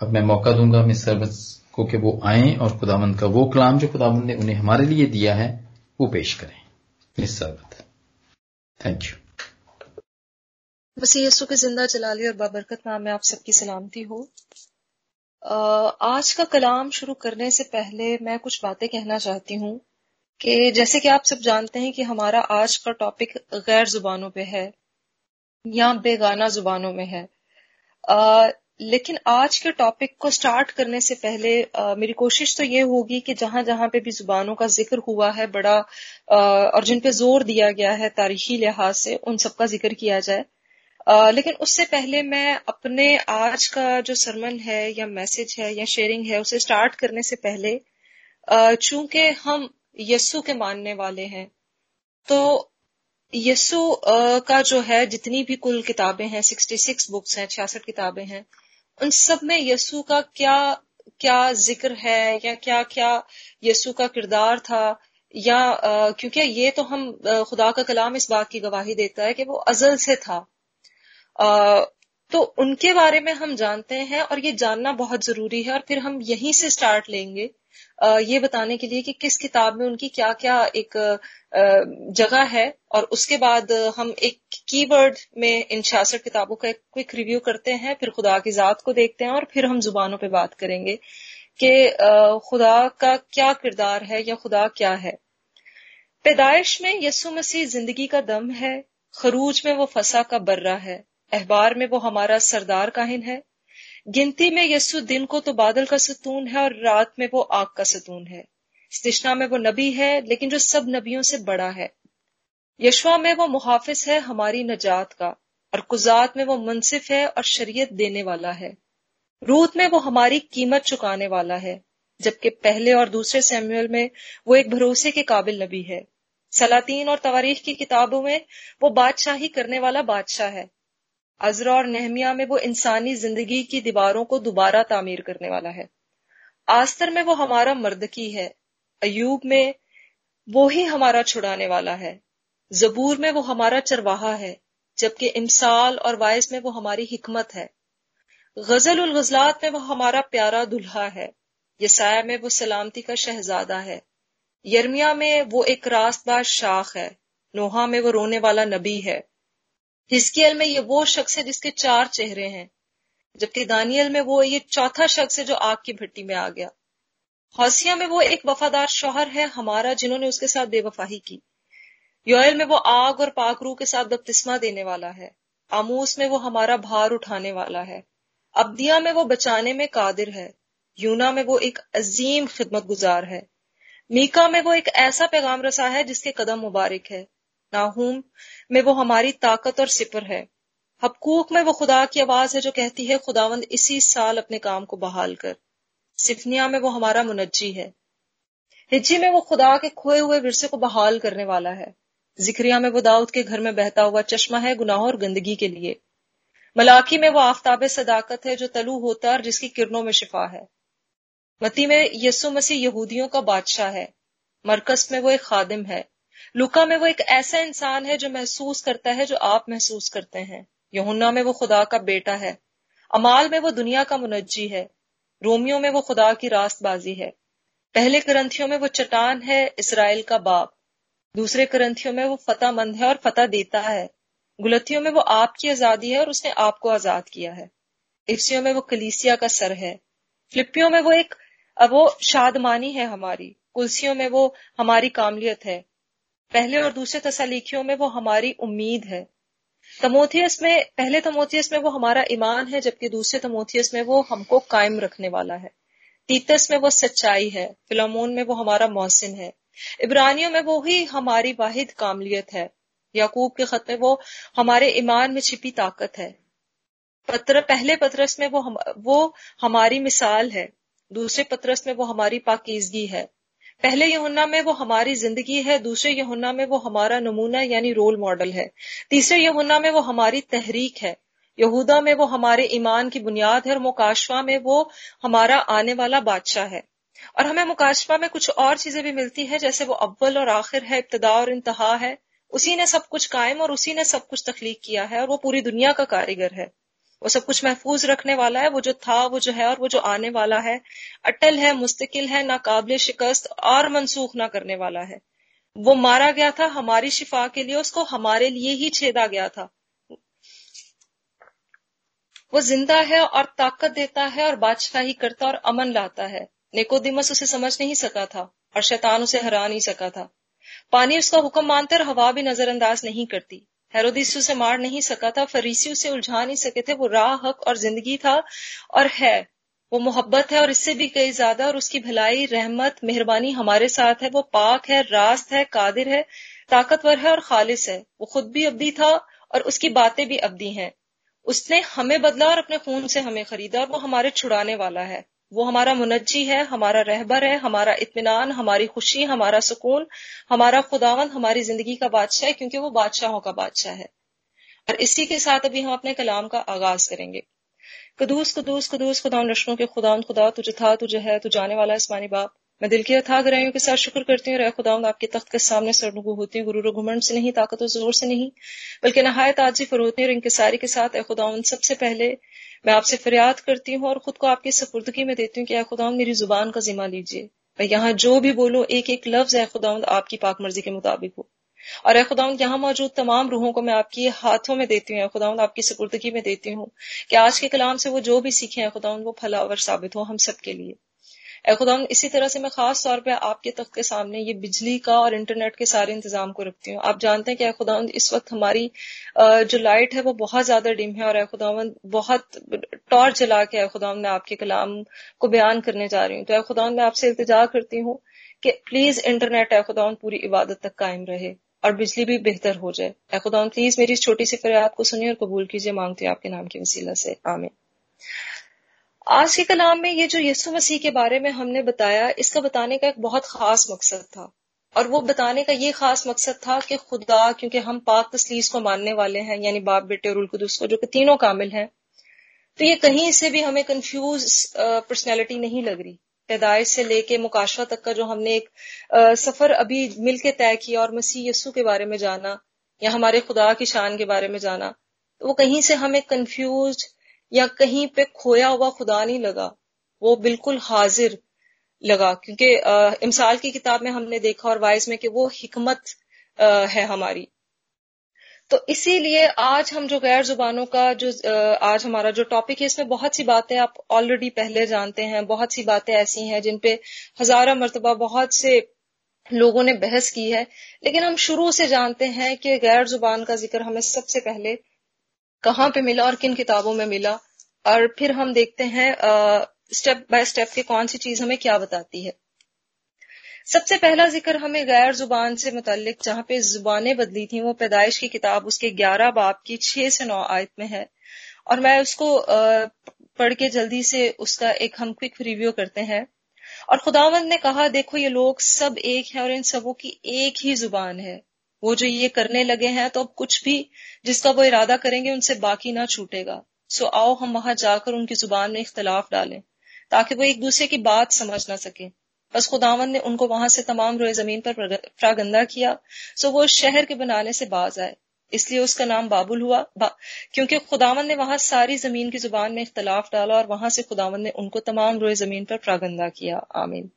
अब मैं मौका दूँगा मिस सर्वस को कि वो आए और खुदावंद का वो कलाम जो खुदावंद ने उन्हें हमारे लिए दिया है, वो पेश करें। मिस सर्वत थैंक यू बस यसु के ज़िंदा जलाली और बाबरकत नाम में आप सबकी सलामती हो। आज का कलाम शुरू करने से पहले मैं कुछ बातें कहना चाहती हूँ कि जैसे कि आप सब जानते हैं कि हमारा आज का टॉपिक गैर जुबानों पे है या बेगाना जुबानों में है। लेकिन आज के टॉपिक को स्टार्ट करने से पहले आ, मेरी कोशिश तो ये होगी कि जहाँ जहाँ पे भी जुबानों का ज़िक्र हुआ है बड़ा आ, और जिन पे ज़ोर दिया गया है तारीखी लिहाज से उन सबका ज़िक्र किया जाए। आ, लेकिन उससे पहले मैं अपने आज का जो सरमन है या मैसेज है या शेयरिंग है उसे स्टार्ट करने से पहले चूँकि हम यस्सु के मानने वाले हैं तो यस्सु का जो है जितनी भी कुल किताबें हैं सिक्सटी सिक्स बुक्स हैं छियासठ किताबें हैं उन सब में यसु का क्या क्या ज़िक्र है या क्या क्या यसु का किरदार था? या क्योंकि ये तो हम खुदा का कलाम इस बात की गवाही देता है कि वो अजल से था। तो उनके बारे में हम जानते हैं और ये जानना बहुत ज़रूरी है और फिर हम यहीं से स्टार्ट लेंगे ये बताने के लिए कि किस किताब में उनकी क्या क्या एक जगह है और उसके बाद हम एक कीवर्ड में इन छियासठ किताबों का एक क्विक रिव्यू करते हैं, फिर खुदा की जात को देखते हैं और फिर हम जुबानों पे बात करेंगे कि खुदा का क्या किरदार है या खुदा क्या है। पैदाइश में यसु मसीह ज़िंदगी का दम है, खरूज में वो फसा का बर्रा है, अहबार में वो हमारा सरदार काहिन है। गिनती में यस्सु दिन को तो बादल का सतून है और रात में वो आग का सतून है। स्तिष्णा में वो नबी है, लेकिन जो सब नबियों से बड़ा है। यशवा में वो मुहाफिज है, हमारी नजात का। और कुजात में वो मुनसिफ है और शरीयत देने वाला है। रूत में वो हमारी कीमत चुकाने वाला है, जबकि पहले और दूसरे सैमुअल में वो एक भरोसे के काबिल नबी है। सलातीन और तवारीख की किताबों में वो बादशाही करने वाला बादशाह है। अजरा और नहमिया में वो इंसानी ज़िंदगी की दीवारों को दोबारा तामीर करने वाला है। आस्तर में वो हमारा मर्दकी है। अयूब में वो ही हमारा छुड़ाने वाला है। जबूर में वो हमारा चरवाहा है, जबकि इमसाल और वायस में वो हमारी हिकमत है। गज़ल उल गजलात में वो हमारा प्यारा दुल्हा है। यसाया में वो सलामती का शहजादा है। यर्मिया में वो एक रास्तबाज शाख है। नोहा में वो रोने वाला नबी है। हिस्कियल में ये वो शख्स है जिसके चार चेहरे हैं, जबकि दानियल में वो ये चौथा शख्स है जो आग की भट्टी में आ गया। हौसिया में वो एक वफादार शौहर है हमारा, जिन्होंने उसके साथ बेवफाही की। योयल में वो आग और पाकरू के साथ बपतिस्मा देने वाला है। आमूस में वो हमारा भार उठाने वाला है। अब्दिया में वो बचाने में कादिर है। यूना में वो एक अजीम खिदमत गुजार है। मीका में वो एक ऐसा पैगाम रसा है जिसके कदम मुबारक है। नाहूम में वो हमारी ताकत और सिपर है। हबकूक में वो खुदा की आवाज़ है जो कहती है, खुदावंद इसी साल अपने काम को बहाल कर। सिफनिया में वो हमारा मुनजी है। हिज्जी में वो खुदा के खोए हुए विरसे को बहाल करने वाला है। जिक्रिया में वो दाऊद के घर में बहता हुआ चश्मा है गुनाह और गंदगी के लिए। मलाकी में वो आफ्ताब सदाकत है जो तलु होता है और जिसकी किरणों में शिफा है। मती में यसु मसीह यहूदियों का बादशाह है। मरकस में वो एक खादिम है। लुका में वो एक ऐसा इंसान है जो महसूस करता है जो आप महसूस करते हैं। यहुन्ना में वो खुदा का बेटा है। अमाल में वो दुनिया का मुनजी है। रोमियो में वो खुदा की रास्तबाजी है। पहले ग्रंथियों में वो चटान है इसराइल का बाप। दूसरे करंथियों में वो फतह मंद है और फतह देता है गुलतियों में वो आपकी आज़ादी है और उसने आपको आज़ाद किया है इफ्सियों में वो कलीसिया का सर है फिलिपियों में वो एक वो शादमानी है हमारी कुलसियों में वो हमारी कामलियत है पहले और दूसरे तसालीखियों में वो हमारी उम्मीद है तमोथियस में पहले तमोथियस में वो हमारा ईमान है जबकि दूसरे तमोथियस में वो हमको कायम रखने वाला है तीतस में वो सच्चाई है फिलोमोन में वो हमारा मोहसिन है इब्रानियों में वो ही हमारी वाहिद कामलियत है। याकूब के खत में वो हमारे ईमान में छिपी ताकत है। पत्र पहले पत्रस में वो हम, वो हमारी मिसाल है। दूसरे पत्रस में वो हमारी पाकिजगी है। पहले यहुन्ना में वो हमारी ज़िंदगी है दूसरे यहुन्ना में वो हमारा नमूना यानी रोल मॉडल है। तीसरे यहुन्ना में वो हमारी तहरीक है। यहूदा में वो हमारे ईमान की बुनियाद है और मुकाशवा में वो हमारा आने वाला बादशाह है। और हमें मुकाशवा में कुछ और चीज़ें भी मिलती है, जैसे वो अव्वल और आखिर है, इब्तदा और इंतहा है। उसी ने सब कुछ कायम और उसी ने सब कुछ तखलीक किया है और वो पूरी दुनिया का कारीगर है। वो सब कुछ महफूज रखने वाला है, वो जो था, वो जो है और वो जो आने वाला है, अटल है, मुस्तकिल है, नाकाबले, शिकस्त और मनसूख ना करने वाला है। वो मारा गया था हमारी शिफा के लिए, उसको हमारे लिए ही छेदा गया था। वो ज़िंदा है और ताकत देता है और बादशाही करता और अमन लाता है। नेकोदिमस उसे समझ नहीं सका था और शैतान उसे हरा नहीं सका था। पानी उसका हुक्म मानते और हवा भी नजरअंदाज नहीं करती। हेरोदिस उसे मार नहीं सका था, फरीसी उसे उलझा नहीं सके थे। वो राह, हक और ज़िंदगी था और है। वो मोहब्बत है और इससे भी कई ज़्यादा और उसकी भलाई, रहमत, मेहरबानी हमारे साथ है। वो पाक है, रास्त है, कादिर है, ताकतवर है और खालिस है। वो खुद भी अब्दी था और उसकी बातें भी अब्दी हैं। उसने हमें बदला और अपने खून से हमें खरीदा और वो हमारे छुड़ाने वाला है। वो हमारा मुनजी है, हमारा रहबर है, हमारा इतमान हमारी खुशी, हमारा सुकून, हमारा खुदावन हमारी ज़िंदगी का बादशाह है, क्योंकि वो बादशाहों का बादशाह है। और इसी के साथ अभी हम अपने कलाम का आगाज़ करेंगे। कदूस कदूस कदूस, खुदा नशनों के खुदा खुदा तुझे था, तुझे है, तू जाने वाला इस्मानी बाप। मैं दिल की अथा गराइयों के साथ शुक्र करती हूँ रह खुदा आपके तख्त के सामने सरनुगु होती हूँ गुरु घुमंड से नहीं, ताकत और ज़ोर से नहीं, बल्कि नहायत आजी फरोती और इंकसारी के साथ ए खुदा सबसे पहले मैं आपसे फरियाद करती हूँ और खुद को आपकी सपुर्दगी में देती हूँ कि खुदा मेरी ज़ुबान का जिम्मा लीजिए। मैं यहाँ जो भी बोलूँ एक एक लफ्ज है खुदा आपकी पाक मर्ज़ी के मुताबिक हो। और ए खुदाउन यहाँ मौजूद तमाम रूहों को मैं आपकी हाथों में देती हूँ। खुदाउन आपकी सपुर्दगी में देती हूँ कि आज के कलाम से वो जो भी सीखे हैं खुदा वो फलावर साबित हो हम सब के लिए। खुदा इसी तरह से मैं खास तौर पे आपके तख्त के सामने ये बिजली का और इंटरनेट के सारे इंतज़ाम को रखती हूँ। आप जानते हैं कि खुदा इस वक्त हमारी जो लाइट है वो बहुत ज़्यादा डिम है और खुदा बहुत टॉर्च जला के खुदा मैं आपके कलाम को बयान करने जा रही हूँ। तो खुदा मैं आपसे इल्तजा करती हूँ कि प्लीज़ इंटरनेट है खुदा पूरी इबादत तक कायम रहे और बिजली भी बेहतर हो जाए। खुदा प्लीज़ मेरी छोटी सी फरियाद को सुनिए और कबूल कीजिए। मांगती हूँ आपके नाम की वसीला से। आमीन। आज के कलाम में ये जो यसु मसीह के बारे में हमने बताया इसका बताने का एक बहुत खास मकसद था। और वो बताने का ये खास मकसद था कि खुदा क्योंकि हम पाक तसलीस को मानने वाले हैं यानी बाप बेटे और उलकुदस को जो कि तीनों कामिल हैं तो ये कहीं से भी हमें कंफ्यूज पर्सनैलिटी नहीं लग रही। पैदाइश से लेके मुकाशवा तक का जो हमने एक आ, सफ़र अभी मिलके तय किया और मसीह यस्सु के बारे में जाना या हमारे खुदा की शान के बारे में जाना तो वो कहीं से हमें कंफ्यूज या कहीं पे खोया हुआ खुदा नहीं लगा, वो बिल्कुल हाजिर लगा। क्योंकि इमसाल की किताब में हमने देखा और वाइज में कि वो हिकमत है हमारी। तो इसीलिए आज हम जो गैर जुबानों का जो आज हमारा जो टॉपिक है, इसमें बहुत सी बातें आप ऑलरेडी पहले जानते हैं, बहुत सी बातें ऐसी हैं जिन पे हजारा मरतबा बहुत से लोगों ने बहस की है। लेकिन हम शुरू से जानते हैं कि गैर ज़ुबान का ज़िक्र हमें सबसे पहले कहाँ पे मिला और किन किताबों में मिला। और फिर हम देखते हैं स्टेप बाय स्टेप के कौन सी चीज़ हमें क्या बताती है। सबसे पहला ज़िक्र हमें गैर ज़ुबान से मुतलिक जहाँ पे जुबानें बदली थी, वो पैदाइश की किताब उसके ग्यारह बाप की छह से नौ आयत में है। और मैं उसको पढ़ के जल्दी से उसका एक हम क्विक रिव्यू करते हैं। और खुदावंद ने कहा, देखो ये लोग सब एक हैं और इन सबों की एक ही ज़ुबान है। वो जो ये करने लगे हैं तो अब कुछ भी जिसका वो इरादा करेंगे उनसे बाकी ना छूटेगा। सो आओ हम वहाँ जाकर उनकी ज़ुबान में इख्तलाफ डालें ताकि वो एक दूसरे की बात समझ ना सके। बस खुदावन ने उनको वहाँ से तमाम रोए ज़मीन पर प्रागंदा किया सो वो शहर के बनाने से बाज आए। इसलिए उसका नाम बाबुल हुआ बा, क्योंकि खुदावन ने वहाँ सारी ज़मीन की ज़ुबान में इख्तलाफ डाला और वहाँ से खुदावन ने उनको तमाम रोए ज़मीन पर प्रागंदा किया। आमीन।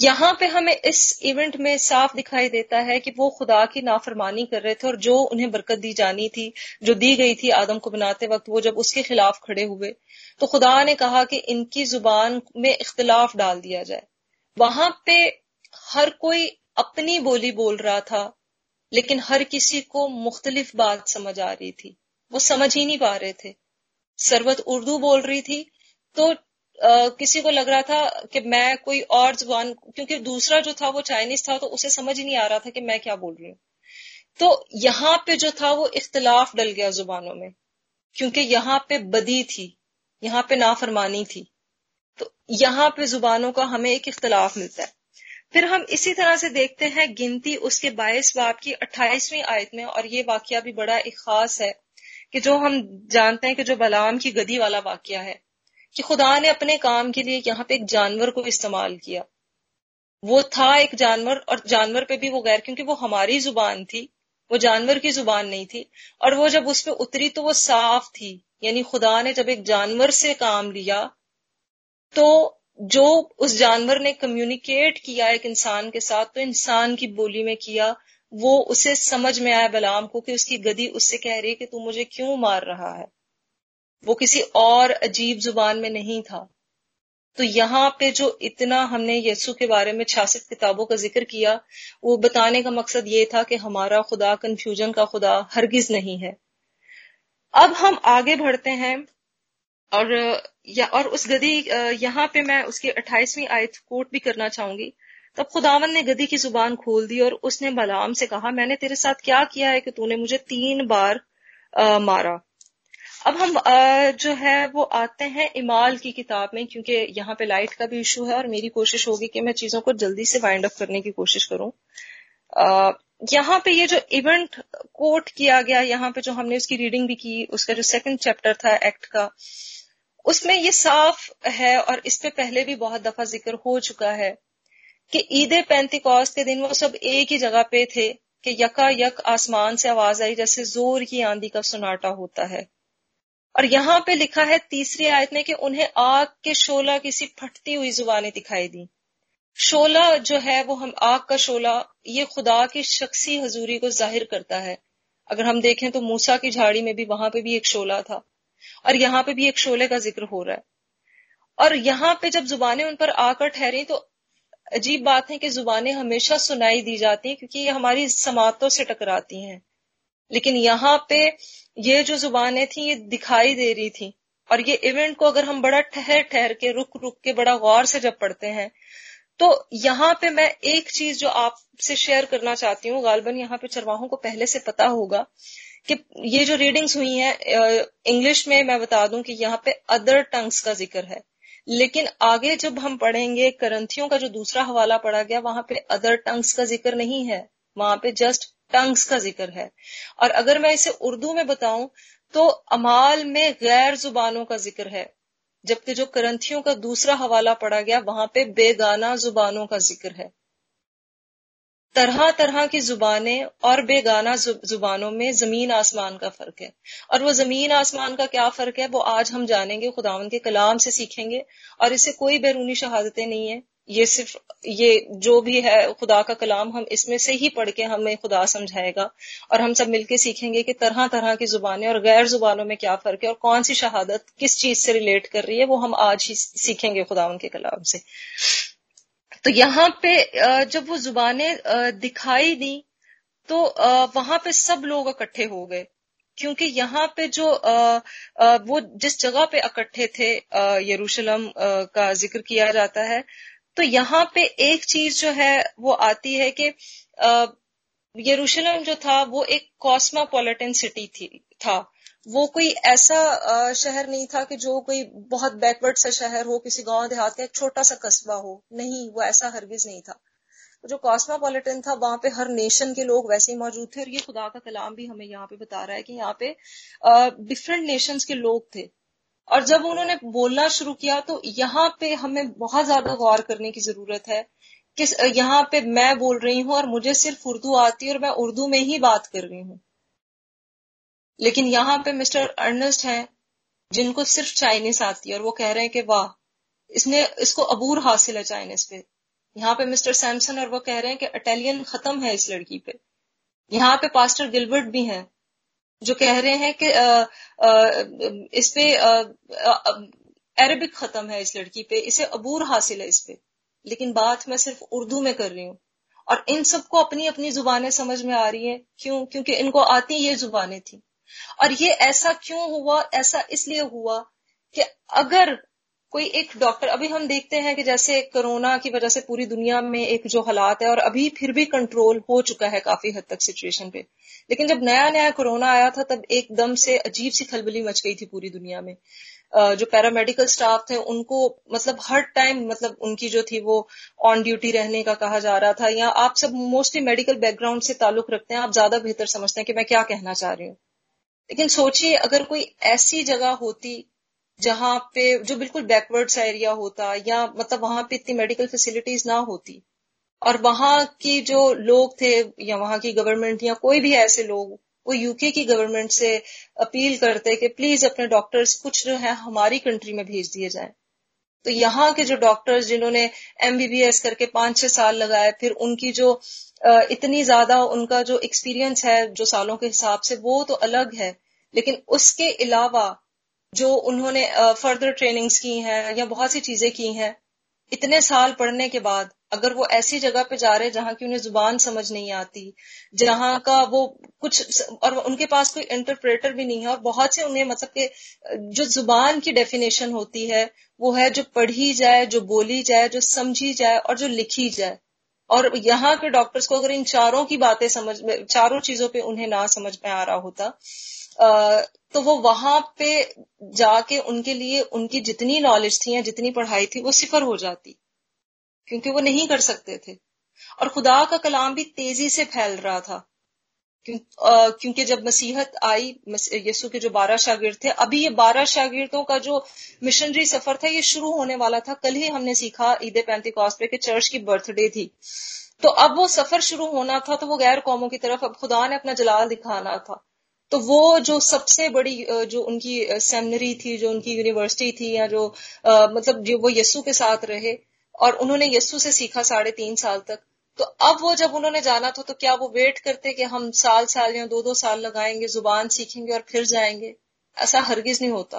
यहाँ पे हमें इस इवेंट में साफ़ दिखाई देता है कि वो खुदा की नाफरमानी कर रहे थे और जो उन्हें बरकत दी जानी थी, जो दी गई थी आदम को बनाते वक्त, वो जब उसके खिलाफ खड़े हुए तो खुदा ने कहा कि इनकी ज़ुबान में इख्तलाफ डाल दिया जाए। वहाँ पे हर कोई अपनी बोली बोल रहा था, लेकिन हर किसी को मुख्तलिफ़ बात समझ आ रही थी। वो समझ ही नहीं पा रहे थे। सरवत उर्दू बोल रही थी तो किसी को लग रहा था कि मैं कोई और ज़ुबान क्योंकि दूसरा जो था वो चाइनीज़ था तो उसे समझ ही नहीं आ रहा था कि मैं क्या बोल रही हूँ। तो यहाँ पे जो था वो इख्तलाफ डल गया जुबानों में, क्योंकि यहाँ पे बदी थी, यहाँ पे नाफरमानी थी। तो यहाँ पे जुबानों का हमें एक इख्तलाफ मिलता है। फिर हम इसी तरह से देखते हैं गिनती उसके बाईस बाप की अट्ठाईसवीं आयत में, और ये वाक्य भी बड़ा एक खास है कि जो हम जानते हैं कि जो बलाम की गदी वाला वाक्य है। कि खुदा ने अपने काम के लिए यहाँ पे एक जानवर को इस्तेमाल किया। वो था एक जानवर और जानवर पे भी वो गैर, क्योंकि वो हमारी ज़ुबान थी, वो जानवर की ज़ुबान नहीं थी। और वो जब उस पर उतरी तो वो साफ़ थी, यानी खुदा ने जब एक जानवर से काम लिया तो जो उस जानवर ने कम्युनिकेट किया एक इंसान के साथ तो इंसान की बोली में किया, वो उसे समझ में आया बलाम को कि उसकी गदी उससे कह रही है कि तू मुझे क्यों मार रहा है? वो किसी और अजीब ज़ुबान में नहीं था। तो यहाँ पे जो इतना हमने यसु के बारे में छियासठ किताबों का ज़िक्र किया वो बताने का मकसद ये था कि हमारा खुदा कंफ्यूजन का खुदा हरगिज नहीं है। अब हम आगे बढ़ते हैं और या और उस गदी यहाँ पे मैं उसकी अट्ठाईसवीं आयत कोट भी करना चाहूँगी। तब खुदावन ने गदी की ज़ुबान खोल दी और उसने बलाम से कहा मैंने तेरे साथ क्या किया है कि तूने मुझे तीन बार आ, मारा? अब हम जो है, वो आते हैं इमाल की किताब में, क्योंकि यहाँ पे लाइट का भी इशू है और मेरी कोशिश होगी कि मैं चीज़ों को जल्दी से वाइंड अप करने की कोशिश करूँ। यहाँ पे ये जो इवेंट कोट किया गया, यहाँ पे जो हमने उसकी रीडिंग भी की, उसका जो सेकंड चैप्टर था एक्ट का, उसमें ये साफ़ है और इस पे पहले भी बहुत दफ़ा ज़िक्र हो चुका है कि ईद पैंतीकॉस के दिन वो सब एक ही जगह पे थे कि यका यक आसमान से आवाज़ आई जैसे ज़ोर की आंधी का सुनाटा होता है। और यहाँ पे लिखा है तीसरी आयत में कि उन्हें आग के शोला किसी फटती हुई जुबानें दिखाई दी। शोला जो है वो हम आग का शोला, ये खुदा की शख्सी हजूरी को ज़ाहिर करता है। अगर हम देखें तो मूसा की झाड़ी में भी वहाँ पे भी एक शोला था और यहाँ पे भी एक शोले का ज़िक्र हो रहा है। और यहाँ पे जब जुबानें उन पर आकर ठहरी तो अजीब बात है कि जुबानें हमेशा सुनाई दी जाती हैं क्योंकि ये हमारी समातों से टकराती हैं। लेकिन यहाँ पे ये जो जुबानें थी, ये दिखाई दे रही थी। और ये इवेंट को अगर हम बड़ा ठहर ठहर के रुक रुक के, बड़ा गौर से जब पढ़ते हैं तो यहाँ पे मैं एक चीज़ जो आपसे शेयर करना चाहती हूँ, गालबन यहाँ पे चरवाहों को पहले से पता होगा कि ये जो रीडिंग्स हुई हैं इंग्लिश में मैं बता दूँ कि यहाँ पे अदर टंग्स का ज़िक्र है। लेकिन आगे जब हम पढ़ेंगे करंथियों का जो दूसरा हवाला पढ़ा गया, वहाँ पे अदर टंग्स का ज़िक्र नहीं है। वहाँ पे जस्ट टंग्स का ज़िक्र है। और अगर मैं इसे उर्दू में बताऊँ तो अमाल में गैर जुबानों का ज़िक्र है। जबकि जो करंथियों का दूसरा हवाला पढ़ा गया, वहाँ पे बेगाना जुबानों का ज़िक्र है। तरह तरह की जुबानें और बेगाना जुबानों में ज़मीन आसमान का फ़र्क है। और वो ज़मीन आसमान का क्या फ़र्क है, वो आज हम जानेंगे खुदावन के कलाम से सीखेंगे। और इससे कोई बैरूनी शहादतें नहीं है। ये सिर्फ़, ये जो भी है खुदा का कलाम, हम इसमें से ही पढ़ के हमें खुदा समझाएगा और हम सब मिलके सीखेंगे कि तरह तरह की जुबानें और गैर जुबानों में क्या फ़र्क है और कौन सी शहादत किस चीज़ से रिलेट कर रही है, वो हम आज ही सीखेंगे खुदा उनके कलाम से। तो यहाँ पे जब वो जुबानें दिखाई दी तो वहाँ पे सब लोग इकट्ठे हो गए। क्योंकि यहाँ पे जो वो जिस जगह पे इकट्ठे थे यरूशलेम का ज़िक्र किया जाता है तो यहाँ पे एक चीज़ जो है, वो आती है कि यरूशलेम जो था, वो एक कॉस्मापोलिटन सिटी थी, था। वो कोई ऐसा शहर नहीं था कि जो कोई बहुत बैकवर्ड सा शहर हो, किसी गाँव देहात का एक छोटा सा कस्बा हो। नहीं, वो ऐसा हरगिज नहीं था। जो कॉस्मापोलिटन था, वहाँ पे हर नेशन के लोग वैसे ही मौजूद थे, और ये खुदा का कलाम भी हमें यहाँ पे बता रहा है कि यहाँ पे डिफरेंट नेशंस के लोग थे। और जब उन्होंने बोलना शुरू किया तो यहाँ पे हमें बहुत ज़्यादा गौर करने की ज़रूरत है कि यहाँ पे मैं बोल रही हूँ और मुझे सिर्फ़ उर्दू आती है और मैं उर्दू में ही बात कर रही हूँ। लेकिन यहाँ पे मिस्टर अर्नेस्ट हैं, जिनको सिर्फ़ चाइनीस आती है और वो कह रहे हैं कि वाह, इसने, इसको अबूर हासिल है चाइनीस पे। यहाँ पे मिस्टर सैमसन और वो कह रहे हैं कि इटालियन खत्म है इस लड़की पे। यहाँ पे पास्टर गिलबर्ट भी हैं। जो कह रहे हैं कि इस पे अरबिक खत्म है इस लड़की पे, इसे अबूर हासिल है इस पे। लेकिन बात मैं सिर्फ़ उर्दू में कर रही हूँ। और इन सबको अपनी अपनी जुबानें समझ में आ रही है। क्यों? क्योंकि इनको आती ये जुबानें थी। और ये ऐसा क्यों हुआ? ऐसा इसलिए हुआ कि अगर कोई एक डॉक्टर अभी हम देखते हैं कि जैसे कोरोना की वजह से पूरी दुनिया में एक जो हालात है और अभी फिर भी कंट्रोल हो चुका है काफ़ी हद तक सिचुएशन पे। लेकिन जब नया नया कोरोना आया था, तब एकदम से अजीब सी खलबली मच गई थी पूरी दुनिया में। जो पैरामेडिकल स्टाफ थे, उनको मतलब हर टाइम मतलब उनकी जो थी वो ऑन ड्यूटी रहने का कहा जा रहा था, या आप सब मोस्टली मेडिकल बैकग्राउंड से ताल्लुक रखते हैं, आप ज़्यादा बेहतर समझते हैं कि मैं क्या कहना चाह रही हूँ। लेकिन सोचिए, अगर कोई ऐसी जगह होती जहाँ पे जो बिल्कुल बैकवर्ड्स एरिया होता या मतलब वहाँ पे इतनी मेडिकल फैसिलिटीज़ ना होती। और वहाँ की जो लोग थे या वहाँ की गवर्नमेंट या कोई भी ऐसे लोग, वो यूके की गवर्नमेंट से अपील करते कि प्लीज़ अपने डॉक्टर्स कुछ जो है हमारी कंट्री में भेज दिए जाए। तो यहाँ के जो डॉक्टर्स जिन्होंने एमबीबीएस करके पाँच छह साल लगाए, फिर उनकी जो इतनी ज़्यादा उनका जो एक्सपीरियंस है जो सालों के हिसाब से, वो तो अलग है। लेकिन उसके अलावा जो उन्होंने फर्दर ट्रेनिंग्स की हैं या बहुत सी चीज़ें की हैं, इतने साल पढ़ने के बाद अगर वो ऐसी जगह पे जा रहे हैं जहाँ की उन्हें ज़ुबान समझ नहीं आती, जहाँ का वो कुछ और उनके पास कोई इंटरप्रेटर भी नहीं है और बहुत से उन्हें मतलब के, जो ज़ुबान की डेफिनेशन होती है, वो है जो पढ़ी जाए, जो बोली जाए, जो समझी जाए और जो लिखी जाए। और यहाँ के डॉक्टर्स को अगर इन चारों की बातें समझ में, चारों चीज़ों पे उन्हें ना समझ में आ रहा होता तो वो वहाँ पे जाके उनके लिए, उनकी जितनी नॉलेज थी या जितनी पढ़ाई थी, वो सिफर हो जाती। क्योंकि वो नहीं कर सकते थे। और खुदा का कलाम भी तेज़ी से फैल रहा था। क्योंकि जब मसीहत आई यसु के जो बारह शागिर्द थे, अभी ये बारह शागिर्दों का जो मिशनरी सफ़र था, ये शुरू होने वाला था। कल ही हमने सीखा ईद पैंती पे के चर्च की बर्थडे थी। तो अब वो सफ़र शुरू होना था तो वो गैर कौमों की तरफ़, अब खुदा ने अपना जलाल दिखाना था। तो वो जो सबसे बड़ी जो उनकी सेमिनरी थी जो उनकी यूनिवर्सिटी थी या जो आ, मतलब जो वो यस्सु के साथ रहे और उन्होंने यस्सु से सीखा साढ़े तीन साल तक। तो अब वो जब उन्होंने जाना था तो क्या वो वेट करते कि हम साल साल या दो दो साल लगाएँगे ज़ुबान सीखेंगे और फिर जाएँगे? ऐसा हरगिज नहीं होता।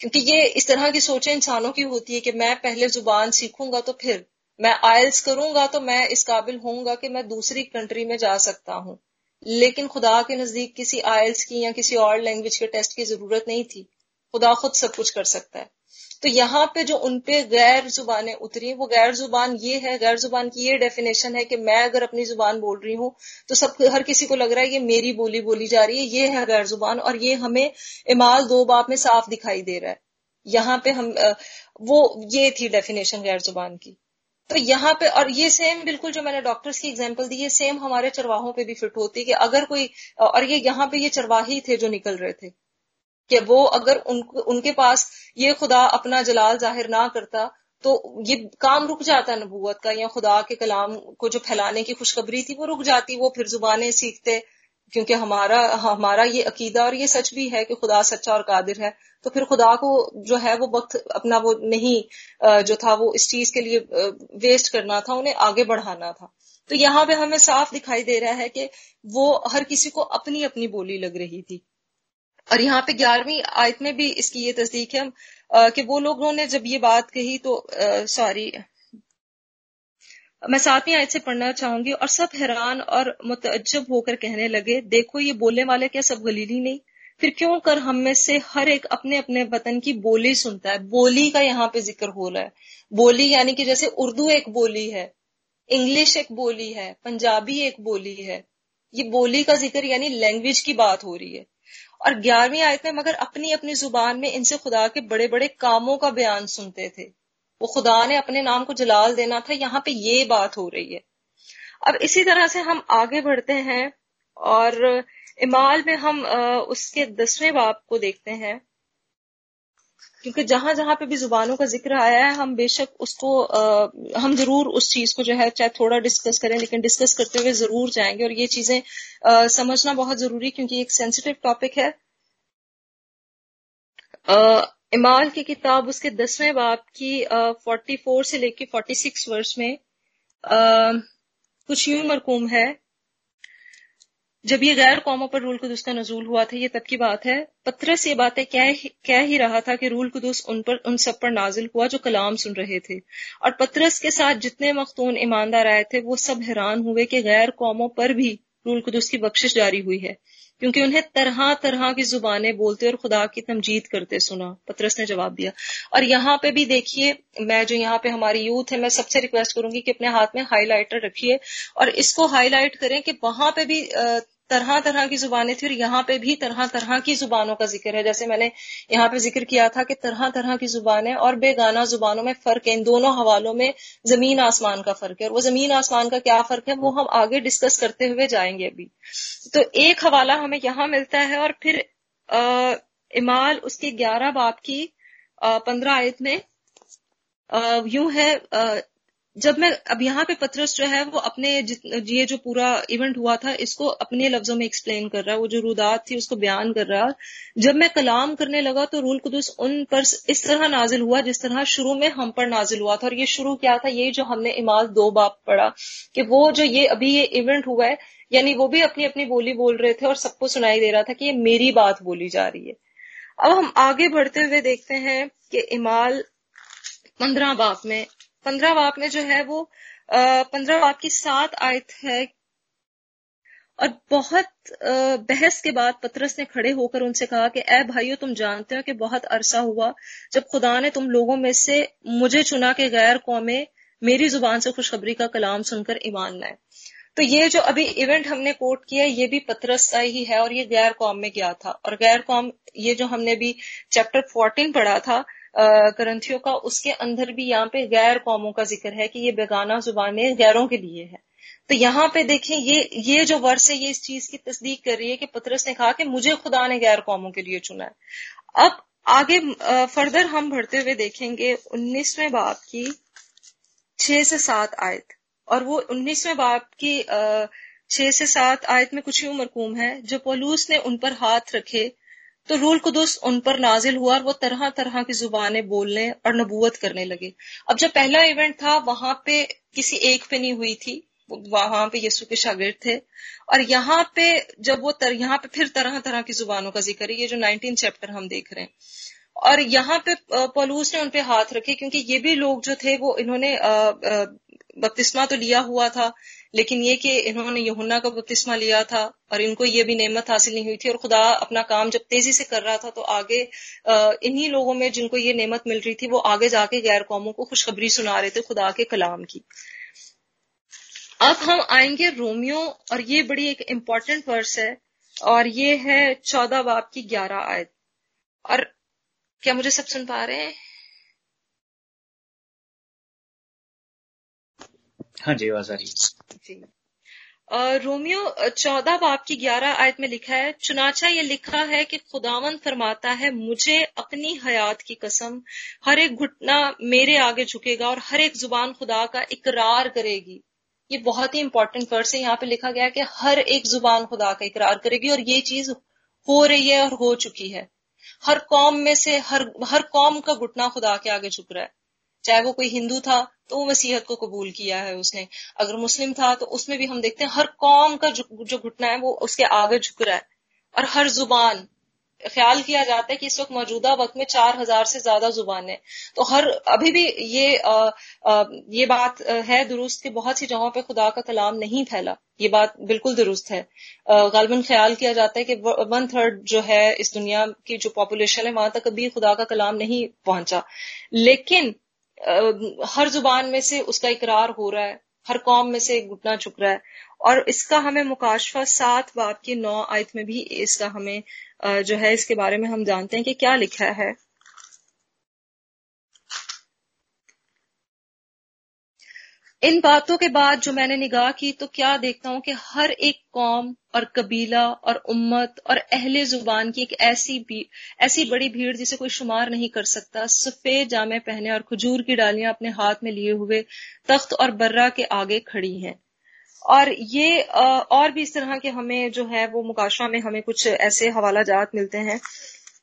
क्योंकि ये इस तरह की सोचें इंसानों की होती है कि मैं पहले ज़ुबान सीखूँगा तो फिर मैं आयल्स करूँगा तो मैं इस काबिल होऊँगा कि मैं दूसरी कंट्री में जा सकता हूँ। लेकिन खुदा के नज़दीक किसी आयल्स की या किसी और लैंग्वेज के टेस्ट की ज़रूरत नहीं थी। खुदा खुद सब कुछ कर सकता है। तो यहाँ पे जो उनपे गैर जुबानें उतरी वो गैर ज़ुबान ये है, गैर ज़ुबान की ये डेफिनेशन है कि मैं अगर अपनी ज़ुबान बोल रही हूँ तो सब हर किसी को लग रहा है ये मेरी बोली बोली जा रही है, ये है गैर ज़ुबान और ये हमें इमाल दो बाप में साफ़ दिखाई दे रहा है। यहाँ पे हम वो ये थी डेफिनेशन गैर ज़ुबान की। तो यहाँ पे और ये सेम बिल्कुल जो मैंने डॉक्टर्स की एग्ज़ाम्पल दी है सेम हमारे चरवाहों पे भी फिट होती है कि अगर कोई और ये यहाँ पे ये चरवाही थे जो निकल रहे थे कि वो अगर उन, उनके पास ये खुदा अपना जलाल ज़ाहिर ना करता तो ये काम रुक जाता नबूत का या खुदा के कलाम को जो फैलाने की खुशखबरी थी वो रुक जाती वो फिर जुबानें सीखते क्योंकि हमारा हमारा ये अकीदा और ये सच भी है कि खुदा सच्चा और कादिर है तो फिर खुदा को जो है वो वक्त अपना वो नहीं जो था वो इस चीज़ के लिए वेस्ट करना था, उन्हें आगे बढ़ाना था। तो यहाँ पे हमें साफ़ दिखाई दे रहा है कि वो हर किसी को अपनी अपनी बोली लग रही थी। और यहाँ पे ग्यारहवीं आयत में भी इसकी ये तस्दीक है कि वो लोगों ने जब ये बात कही तो सॉरी मैं सातवीं आयत से पढ़ना चाहूँगी और सब हैरान और मुतजब होकर कहने लगे, देखो ये बोलने वाले क्या सब गलीली नहीं? फिर क्यों कर हम में से हर एक अपने अपने वतन की बोली सुनता है? बोली का यहाँ पे ज़िक्र हो रहा है। बोली यानी कि जैसे उर्दू एक बोली है, इंग्लिश एक बोली है, पंजाबी एक बोली है। ये बोली का ज़िक्र यानी लैंग्वेज की बात हो रही है। और ग्यारहवीं आयत में मगर अपनी अपनी ज़ुबान में इनसे खुदा के बड़े बड़े कामों का बयान सुनते थे। वो खुदा ने अपने नाम को जलाल देना था यहाँ पे ये बात हो रही है। अब इसी तरह से हम आगे बढ़ते हैं और इमाल में हम उसके दसवें बाप को देखते हैं। क्योंकि जहाँ जहाँ पे भी जुबानों का ज़िक्र आया है हम बेशक उसको आ, हम ज़रूर उस चीज़ को जो है चाहे थोड़ा डिस्कस करें लेकिन डिस्कस करते हुए ज़रूर जाएँगे। और ये चीज़ें आ, समझना बहुत ज़रूरी क्योंकि एक सेंसिटिव टॉपिक है। आ, इमाल की किताब उसके दसवें बाप की फोर्टी फोर से लेके फोर्टी सिक्स वर्ष में आ, कुछ यूँ मरकूम है। जब ये गैर कौमों पर रूल कुदूस का नजूल हुआ था ये तब की बात है। पत्रस ये बातें कह कह ही रहा था कि रूल कुदूस उन पर उन सब पर नाजिल हुआ जो कलाम सुन रहे थे। और पत्रस के साथ जितने मखतून ईमानदार आए थे वो सब हैरान हुए कि गैर कौमों पर भी रूल कुदूस की बख्शिश जारी हुई है। क्योंकि उन्हें तरह तरह की जुबानें बोलते और खुदा की तमजीद करते सुना, पत्रस ने जवाब दिया। और यहाँ पे भी देखिए, मैं जो यहाँ पे हमारी यूथ है, मैं सबसे रिक्वेस्ट करूँगी कि अपने हाथ में हाईलाइटर रखिए और इसको हाईलाइट करें कि वहाँ पे भी तरह तरह की जुबानें थी और यहाँ पे भी तरह तरह की जुबानों का ज़िक्र है। जैसे मैंने यहाँ पे ज़िक्र किया था कि तरह तरह की जुबानें और बेगाना जुबानों में फ़र्क है। इन दोनों हवालों में ज़मीन आसमान का फ़र्क है। और वो ज़मीन आसमान का क्या फ़र्क है वो हम आगे डिस्कस करते हुए जाएँगे अभी। तो एक हवाला हमें यहाँ मिलता है और फिर आ, इमाल उसके ग्यारह बाप की पंद्रह आयत में यूँ है जब मैं, अब यहाँ पे पत्रस जो है, वो अपने ये जो पूरा इवेंट हुआ था, इसको अपने लफ्जों में एक्सप्लेन कर रहा है। वो जो रुदात थी, उसको बयान कर रहा जब मैं कलाम करने लगा तो रूल कुदस उन पर इस तरह नाजिल हुआ, जिस तरह शुरू में हम पर नाजिल हुआ था। और ये शुरू क्या था? ये जो हमने इमाल दो बाप पढ़ा, कि वो जो ये, अभी ये इवेंट हुआ है, यानी वो भी अपनी अपनी बोली बोल रहे थे, और सबको सुनाई दे रहा था कि ये मेरी बात बोली जा रही है। अब हम आगे बढ़ते हुए देखते हैं कि इमाल पंद्रह बाप में पंद्रह बाप में जो है वो पंद्रह बाप की सात आयत है। और बहुत बहस के बाद पत्रस ने खड़े होकर उनसे कहा कि ए भाइयों, तुम जानते हो कि बहुत अरसा हुआ जब खुदा ने तुम लोगों में से मुझे चुना के गैर कौमें मेरी ज़ुबान से खुशखबरी का कलाम सुनकर ईमान लाए। तो ये जो अभी इवेंट हमने कोट किया, ये भी पत्रस का ही है और ये गैर कौम में गया था। और गैर कौम, ये जो हमने भी चैप्टर फोर्टीन पढ़ा था करंथियों का, उसके अंदर भी यहाँ पे गैर कौमों का ज़िक्र है कि ये बेगाना जुबानें गैरों के लिए है। तो यहाँ पे देखें ये ये जो वर्ष है, ये इस चीज़ की तस्दीक कर रही है कि पत्रस ने कहा कि मुझे खुदा ने गैर कौमों के लिए चुना है। अब आगे फर्दर हम बढ़ते हुए देखेंगे उन्नीसवें बाप की छह से सात आयत। और वो उन्नीसवें बाप की छह से सात आयत में कुछ यूँ मरकूम है, जो पोलूस ने उन पर हाथ रखे तो रूल कुदस उन पर नाजिल हुआ और वो तरह तरह की जुबानें बोलने और नबूवत करने लगे। अब जब पहला इवेंट था वहाँ पे किसी एक पे नहीं हुई थी। वहाँ पे यीशु के शागिर्द थे। और यहाँ पे जब वो तर, यहाँ पे फिर तरह तरह की जुबानों का ज़िक्र है ये जो नाइनटीन चैप्टर हम देख रहे हैं। और यहाँ पे पलूस ने उनपे हाथ रखे क्योंकि ये भी लोग जो थे वो इन्होंने बपतिस्मा तो लिया हुआ था लेकिन ये कि इन्होंने यहुन्ना का बपतिस्मा लिया था और इनको ये भी नेमत हासिल नहीं हुई थी और खुदा अपना काम जब तेज़ी से कर रहा था तो आगे इन्हीं लोगों में जिनको ये नेमत मिल रही थी, वो आगे जाके गैर कौमों को खुशखबरी सुना रहे थे खुदा के कलाम की। अब हम आएँगे रोमियो और ये बड़ी एक इंपॉर्टेंट वर्स है और ये है चौदह बाप की ग्यारह आयत। और क्या मुझे सब सुन पा रहे हैं? हाँ जी, आवाज़ आ रही जी। रोमियो, चौदह बाप की ग्यारह आयत में लिखा है, चुनाचा ये लिखा है कि खुदावन फरमाता है, मुझे अपनी हयात की कसम, हर एक घुटना मेरे आगे झुकेगा और हर एक ज़ुबान खुदा का इकरार करेगी। ये बहुत ही इंपॉर्टेंट वर्स है। यहाँ पे लिखा गया है कि हर एक ज़ुबान खुदा का इकरार करेगी और ये चीज़ हो रही है और हो चुकी है। हर कौम में से, हर हर कौम का घुटना खुदा के आगे झुक रहा है। चाहे वो कोई हिंदू था तो वो मसीहत को कबूल किया है उसने। अगर मुस्लिम था तो उसमें भी हम देखते हैं हर कौम का जो घुटना है वो उसके आगे झुक रहा है। और हर ज़ुबान ख्याल किया जाता है कि इस वक्त मौजूदा वक्त में चार हज़ार से ज़्यादा ज़ुबान है। तो हर अभी भी ये आ, आ, ये बात है दुरुस्त कि बहुत सी जगहों पे खुदा का कलाम नहीं फैला। ये बात बिल्कुल दुरुस्त है। गालबन ख्याल किया जाता है कि वन थर्ड जो है इस दुनिया की जो पॉपुलेशन है वहाँ तक अभी खुदा का कलाम नहीं पहुँचा। लेकिन हर ज़ुबान में से उसका इकरार हो रहा है, हर कौम में से एक घुटना चुक रहा है। और इसका हमें मुकाशफा सात बाप की नौ आयत में भी इसका हमें जो है इसके बारे में हम जानते हैं कि क्या लिखा है। इन बातों के बाद जो मैंने निगाह की तो क्या देखता हूँ कि हर एक कौम और कबीला और उम्मत और अहले ज़ुबान की एक ऐसी ऐसी बड़ी भीड़ जिसे कोई शुमार नहीं कर सकता, सफ़ेद जामे पहने और खजूर की डालियाँ अपने हाथ में लिए हुए तख्त और बर्रा के आगे खड़ी हैं। और ये और भी इस तरह के हमें जो है, वो मुकाशा में हमें कुछ ऐसे हवाला जात मिलते हैं।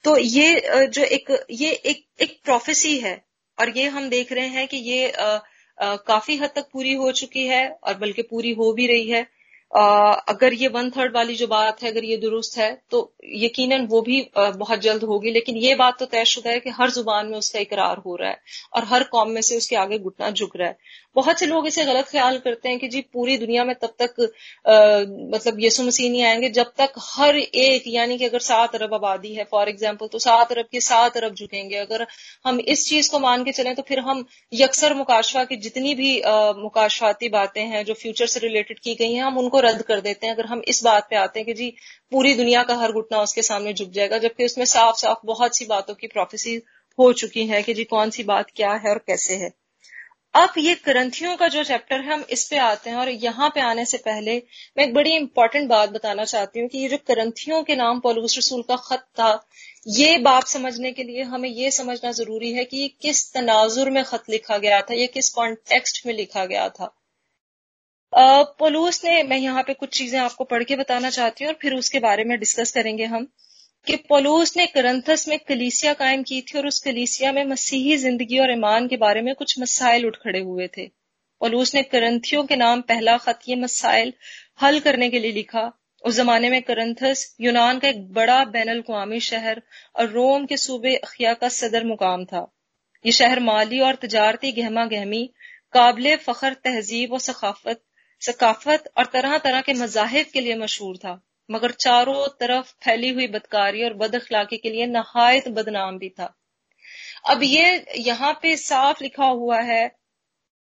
तो ये जो एक, ये एक एक प्रोफेसी है, और ये हम देख रहे हैं कि ये काफ़ी हद तक पूरी हो चुकी है और बल्कि पूरी हो भी रही है। अगर ये वन थर्ड वाली जो बात है, अगर ये दुरुस्त है तो यकीनन वो भी बहुत जल्द होगी। लेकिन ये बात तो तयशुदा है कि हर ज़ुबान में उसका इकरार हो रहा है और हर कौम में से उसके आगे घुटना झुक रहा है। बहुत से लोग इसे गलत ख्याल करते हैं कि जी पूरी दुनिया में तब तक आ, मतलब यसु मसीह नहीं आएँगे जब तक हर एक यानी कि अगर सात अरब आबादी है फॉर एग्ज़ाम्पल तो सात अरब के सात अरब झुकेंगे। अगर हम इस चीज़ को मान के चलें तो फिर हम यकसर मुकाशवा की जितनी भी मुकाशवाती बातें हैं जो फ्यूचर से रिलेटेड की गई हैं हम उनको रद्द कर देते हैं। अगर हम इस बात पे आते हैं कि जी पूरी दुनिया का हर घुटना उसके सामने झुक जाएगा जबकि उसमें साफ़ साफ़ बहुत सी बातों की प्रोफेसी हो चुकी है कि जी कौन सी बात क्या है और कैसे है। अब ये ग्रंथियों का जो चैप्टर है, हम इस पे आते हैं और यहाँ पे आने से पहले मैं एक बड़ी इंपॉर्टेंट बात बताना चाहती हूँ कि ये जो ग्रंथियों के नाम पौलूस रसूल का खत था, ये बात समझने के लिए हमें ये समझना ज़रूरी है कि ये किस तनाजुर में खत लिखा गया था, ये किस कॉन्टेक्स्ट में लिखा गया था। पोलूस ने, मैं यहाँ पे कुछ चीज़ें आपको पढ़ के बताना चाहती हूँ और फिर उसके बारे में डिस्कस करेंगे हम। कि पोलूस ने करंथस में कलीसिया कायम की थी और उस कलीसिया में मसीही ज़िंदगी और ईमान के बारे में कुछ मसाइल उठ खड़े हुए थे। पोलूस ने करंथियों के नाम पहला खत ये मसाइल हल करने के लिए लिखा। उस जमाने में करंथस यूनान का एक बड़ा बैन अवी शहर और रोम के सूबे अखिया का सदर मुकाम था। ये शहर माली और तजारती गहमा गहमी काबिल फखर, तहजीब और सकाफत सकाफत और तरह तरह के मजाहिब के लिए मशहूर था। मगर चारों तरफ़ फैली हुई बदकारी और बद अखलाकी के लिए नहायत बदनाम भी था। अब ये यहाँ पे साफ़ लिखा हुआ है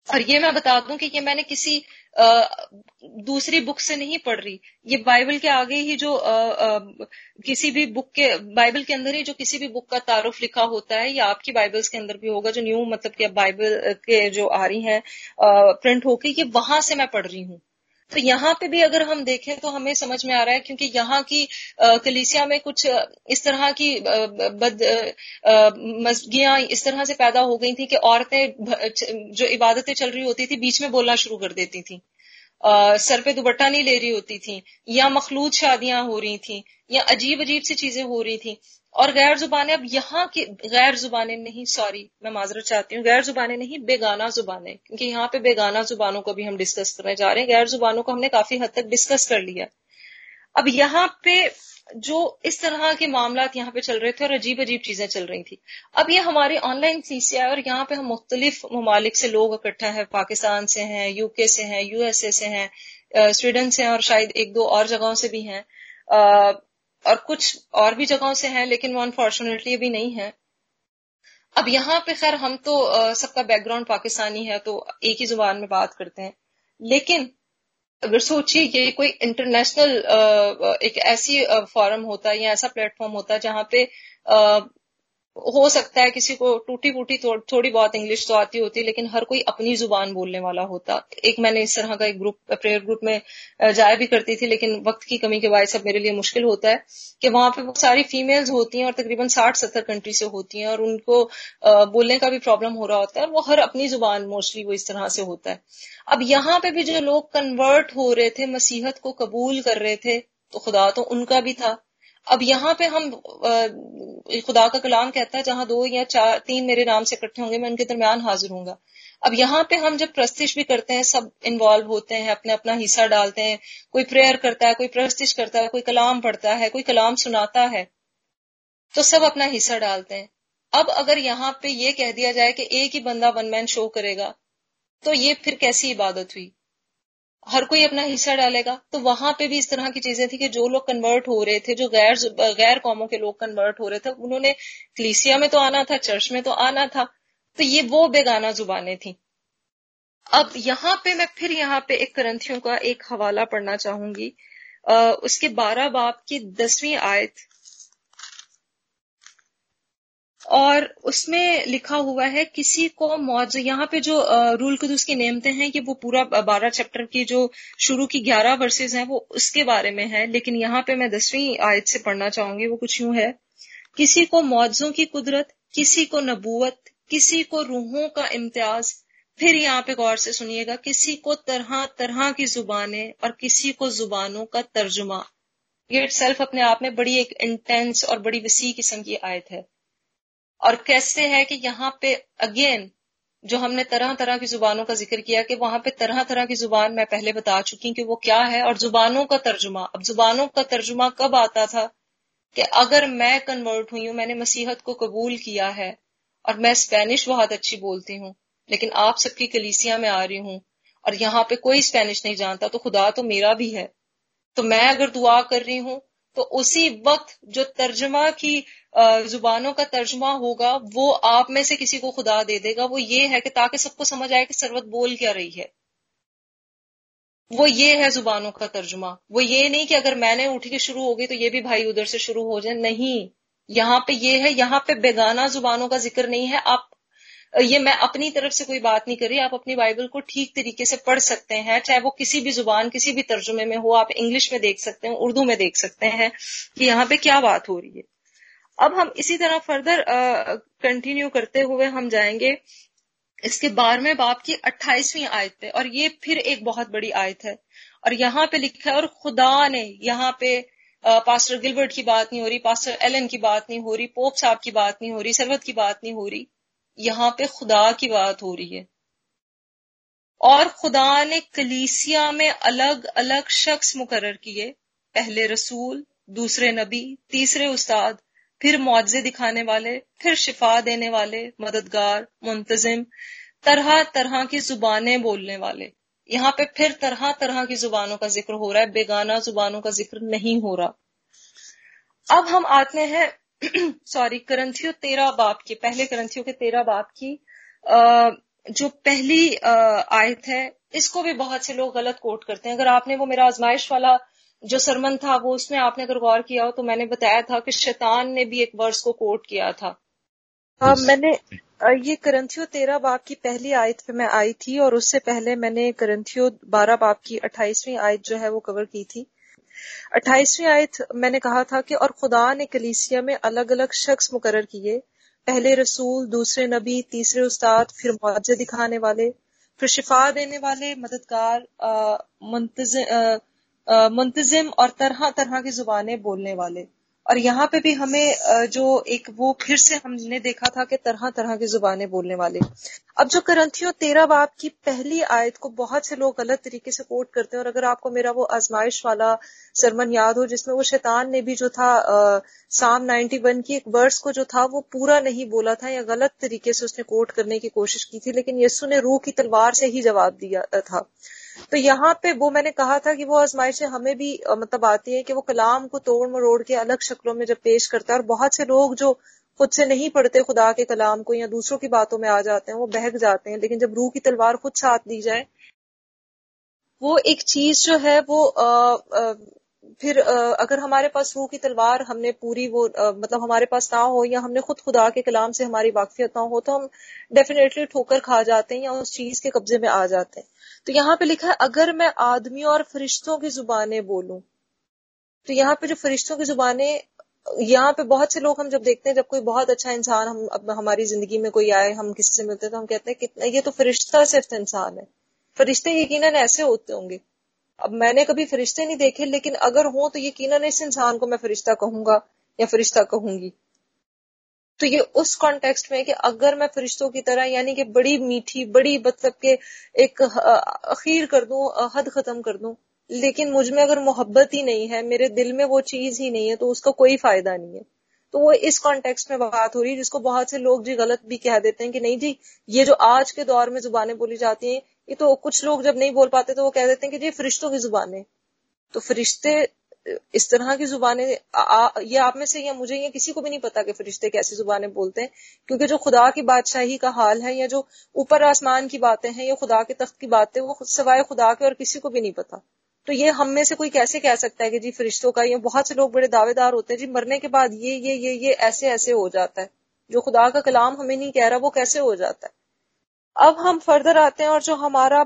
और ये मैं बता दूँ कि ये मैंने किसी आ, दूसरी बुक से नहीं पढ़ रही। ये बाइबल के आगे ही जो आ, आ, किसी भी बुक के बाइबल के अंदर ही जो किसी भी बुक का तारुफ लिखा होता है या आपकी बाइबल्स के अंदर भी होगा जो न्यू मतलब कि बाइबल के जो आ रही हैं प्रिंट होके ये वहाँ से मैं पढ़ रही हूँ। तो यहाँ पे भी अगर हम देखें तो हमें समझ में आ रहा है क्योंकि यहाँ की कलीसिया में कुछ इस तरह की बद मस्गियाँ इस तरह से पैदा हो गई थी कि औरतें जो इबादतें चल रही होती थी, बीच में बोलना शुरू कर देती थी। सर पे दुबट्टा नहीं ले रही होती थी, या मखलूत शादियाँ हो रही थी, या अजीब अजीब सी चीज़ें हो रही थी। और गैर जुबानें, अब यहाँ की, गैर जुबानें नहीं सॉरी मैं माजरत चाहती हूँ, गैर जुबानें नहीं, बेगाना जुबानें, क्योंकि यहाँ पे बेगाना जुबानों को भी हम डिस्कस करने जा रहे हैं। गैर जुबानों को हमने काफ़ी हद तक डिस्कस कर लिया। अब यहाँ पे जो इस तरह के मामला यहाँ पे चल रहे थे और अजीब अजीब चीज़ें चल रही थी। अब ये हमारे ऑनलाइन सीसीआई और यहाँ पे हम मुख्तलिफ़ ममालिक से लोग इकट्ठा है, पाकिस्तान से हैं यूके से हैं यूएसए से हैं स्वीडन से हैं और शायद एक दो और जगहों से भी हैं। और कुछ और भी जगहों से हैं, लेकिन वो अनफॉर्चुनेटली अभी नहीं है। अब यहाँ पे खैर हम तो सबका बैकग्राउंड पाकिस्तानी है तो एक ही ज़ुबान में बात करते हैं। लेकिन अगर सोचिए ये कोई इंटरनेशनल एक ऐसी फॉरम होता है या ऐसा प्लेटफॉर्म होता है जहाँ पे हो सकता है किसी को टूटी फूटी थो, थोड़ी बहुत इंग्लिश तो आती होती लेकिन हर कोई अपनी ज़ुबान बोलने वाला होता। एक मैंने इस तरह का एक ग्रुप प्रेयर ग्रुप में जाया भी करती थी लेकिन वक्त की कमी के बाद सब मेरे लिए मुश्किल होता है कि वहाँ पे वो सारी फीमेल्स होती हैं और तकरीबन साठ सत्तर कंट्री से होती हैं और उनको बोलने का भी प्रॉब्लम हो रहा होता है वो हर अपनी ज़ुबान मोस्टली वो इस तरह से होता है। अब यहाँ पे भी जो लोग कन्वर्ट हो रहे थे मसीहत को कबूल कर रहे थे तो खुदा तो उनका भी था। अब यहाँ पे हम खुदा का कलाम कहता है, जहाँ दो या चार, तीन मेरे नाम से इकट्ठे होंगे, मैं उनके दरमियान हाजिर हूँगा अब यहाँ पे हम जब प्रस्तिश भी करते हैं, सब इन्वॉल्व होते हैं अपने अपना हिस्सा डालते हैं, कोई प्रेयर करता है, कोई प्रस्तिश करता है, कोई कलाम पढ़ता है, कोई कलाम सुनाता है तो सब अपना हिस्सा डालते हैं। अब अगर यहाँ पे ये कह दिया जाए कि एक ही बंदा वन मैन शो करेगा तो ये फिर कैसी इबादत हुई? हर कोई अपना हिस्सा डालेगा। तो वहाँ पे भी इस तरह की चीज़ें थी कि जो लोग कन्वर्ट हो रहे थे, जो गैर गैर कौमों के लोग कन्वर्ट हो रहे थे, उन्होंने क्लीसिया में तो आना था, चर्च में तो आना था तो ये वो बेगाना जुबानें थी। अब यहाँ पे मैं फिर यहाँ पे एक ग्रंथियों का एक हवाला पढ़ना चाहूँगी। उसके बारह बाप की दसवीं आयत और उसमें लिखा हुआ है, किसी को मौज, यहाँ पे जो रूल कुदूस की नेमते हैं कि वो पूरा बारह चैप्टर की जो शुरू की ग्यारह वर्सेज हैं, वो उसके बारे में है, लेकिन यहाँ पे मैं दसवीं आयत से पढ़ना चाहूँगी, वो कुछ यूँ है। किसी को मौजों की कुदरत, किसी को नबूवत, किसी को रूहों का इम्तियाज़, फिर यहाँ पे गौर से सुनिएगा, किसी को तरह तरह की जुबानें और किसी को जुबानों का तर्जुमा। ये इट अपने आप में बड़ी एक इंटेंस और बड़ी वसी किस्म की आयत है। और कैसे है कि यहाँ पे अगेन जो हमने तरह तरह की जुबानों का ज़िक्र किया कि वहाँ पे तरह तरह की ज़ुबान मैं पहले बता चुकी कि वो क्या है और जुबानों का तर्जुमा। अब जुबानों का तर्जुमा कब आता था कि अगर मैं कन्वर्ट हुई हूँ, मैंने मसीहत को कबूल किया है और मैं स्पेनिश बहुत अच्छी बोलती हूँ, लेकिन आप सबकी कलीसिया में आ रही हूँ और यहाँ पे कोई स्पेनिश नहीं जानता तो खुदा तो मेरा भी है। तो मैं अगर दुआ कर रही हूँ तो उसी वक्त जो तर्जमा की जुबानों का तर्जमा होगा, वो आप में से किसी को खुदा दे देगा। वो ये है कि ताकि सबको समझ आए कि सरवत बोल क्या रही है। वो ये है जुबानों का तर्जुमा। वो ये नहीं कि अगर मैंने उठ के शुरू हो गई तो ये भी भाई उधर से शुरू हो जाए। नहीं। यहाँ पे ये है, यहाँ पे बेगाना जुबानों का ज़िक्र नहीं है। आप ये मैं अपनी तरफ़ से कोई बात नहीं कर रही, आप अपनी बाइबल को ठीक तरीके से पढ़ सकते हैं, चाहे वो किसी भी ज़ुबान, किसी भी तर्जुमे में हो, आप इंग्लिश में देख सकते हैं, उर्दू में देख सकते हैं कि यहाँ पे क्या बात हो रही है। अब हम इसी तरह फर्दर कंटिन्यू करते हुए हम जाएँगे, इसके बारहवें बाप की अट्ठाईसवीं आयत पे, और ये फिर एक बहुत बड़ी आयत है। और यहाँ पे लिखा है, और खुदा ने यहाँ पे पास्टर गिलबर्ट की बात नहीं हो रही, पास्टर एलन की बात नहीं हो रही, पोप साहब की बात नहीं हो रही, सरवत की बात नहीं हो रही यहाँ पे खुदा की बात हो रही है। और खुदा ने कलीसिया में अलग अलग शख्स मुकर किए। पहले रसूल, दूसरे नबी, तीसरे उस्ताद, फिर मुआवजे दिखाने वाले, फिर शिफा देने वाले, मददगार, मुंतजिम, तरह तरह की जुबानें बोलने वाले। यहाँ पे फिर तरह तरह की जुबानों का ज़िक्र हो रहा है। बेगाना जुबानों का ज़िक्र नहीं हो रहा। अब हम आते हैं सॉरी करंथियो तेरह बाप की पहले करंथियो के तेरह बाप की जो पहली आयत है इसको भी बहुत से लोग गलत कोट करते हैं। अगर आपने वो मेरा आजमाइश वाला जो सरमन था वो उसमें आपने अगर गौर किया हो तो मैंने बताया था कि शैतान ने भी एक वर्ष को कोट किया था। आ, मैंने ये करंथियो तेरह बाप की पहली आयत पे मैं आई थी और उससे पहले मैंने करंथियो बारह बाप की अट्ठाईसवीं आयत जो है वो कवर की थी। अट्ठाईसवीं आयत मैंने कहा था कि और खुदा ने कलीसिया में अलग अलग शख्स मुकर किए। पहले रसूल, दूसरे नबी, तीसरे उस्ताद, फिर मुआवजे दिखाने वाले, फिर शिफा देने वाले, मददगार मुंतजिम और तरह तरह की जुबानें बोलने वाले। और यहाँ पे भी हमें जो एक वो फिर से हमने देखा था कि तरह तरह की जुबानें बोलने वाले। अब जो करंथियों तेरह बाप की पहली आयत को बहुत से लोग गलत तरीके से कोट करते हैं और अगर आपको मेरा वो आजमाइश वाला सरमन याद हो जिसमें वो शैतान ने भी जो था आ, साम 91 की एक वर्ड्स को जो था वो पूरा नहीं बोला था या गलत तरीके से उसने कोट करने की कोशिश की थी लेकिन यस्सु ने रूह की तलवार से ही जवाब दिया था। तो यहाँ पे वो मैंने कहा था कि वो आजमाइशें हमें भी मतलब आती है कि वो कलाम को तोड़ मरोड़ के अलग शक्लों में जब पेश करता है और बहुत से लोग जो खुद से नहीं पढ़ते खुदा के कलाम को या दूसरों की बातों में आ जाते हैं वो बहक जाते हैं लेकिन जब रूह की तलवार खुद साथ दी जाए वो एक चीज़ जो है वो आ, आ, फिर अगर हमारे पास रूह की तलवार हमने पूरी वो मतलब हमारे पास ना हो या हमने खुद खुदा के कलाम से हमारी वाकफियत ना हो तो हम डेफिनेटली ठोकर खा जाते हैं या उस चीज़ के कब्जे में आ जाते हैं। तो यहाँ पे लिखा है, अगर मैं आदमियों और फरिश्तों की जुबानें बोलूँ तो यहाँ पे जो फरिश्तों की जुबानें, यहाँ पे बहुत से लोग हम जब देखते हैं, जब कोई बहुत अच्छा इंसान हम, अब हमारी ज़िंदगी में कोई आए, हम किसी से मिलते हैं तो हम कहते हैं कितना ये तो फरिश्ता सिर्फ़ इंसान है। फरिश्ते यकीन ऐसे होते होंगे। अब मैंने कभी फरिश्ते नहीं देखे, लेकिन अगर हो तो यकीन इस इंसान को मैं फरिश्ता कहूँगा या फरिश्ता कहूँगी। तो ये उस कॉन्टेक्स्ट में कि अगर मैं फरिश्तों की तरह, यानी कि बड़ी मीठी, बड़ी मतलब के एक अखीर कर दूँ हद खत्म कर दूँ, लेकिन मुझमें अगर मोहब्बत ही नहीं है, मेरे दिल में वो चीज़ ही नहीं है तो उसका कोई फ़ायदा नहीं है। तो वो इस कॉन्टेक्स्ट में बात हो रही है, जिसको बहुत से लोग जी गलत भी कह देते हैं कि नहीं जी, ये जो आज के दौर में जुबानें बोली जाती हैं, ये तो कुछ लोग जब नहीं बोल पाते तो वो कह देते हैं कि जी फरिश्तों की जुबानें तो फरिश्ते इस तरह की जुबानें ये आप में से या मुझे या किसी को भी नहीं पता कि फरिश्ते कैसी जुबानें बोलते हैं। क्योंकि जो खुदा की बादशाही का हाल है या जो ऊपर आसमान की बातें हैं या खुदा के तख्त की बातें, वो सवाए खुदा के और किसी को भी नहीं पता। तो ये हम में से कोई कैसे कह सकता है कि जी फरिश्तों का, ये बहुत से लोग बड़े दावेदार होते हैं, जी मरने के बाद ये ये ये ये ऐसे ऐसे हो जाता है। जो खुदा का कलाम हमें नहीं कह रहा, वो कैसे हो जाता है? अब हम फर्दर आते हैं और जो हमारा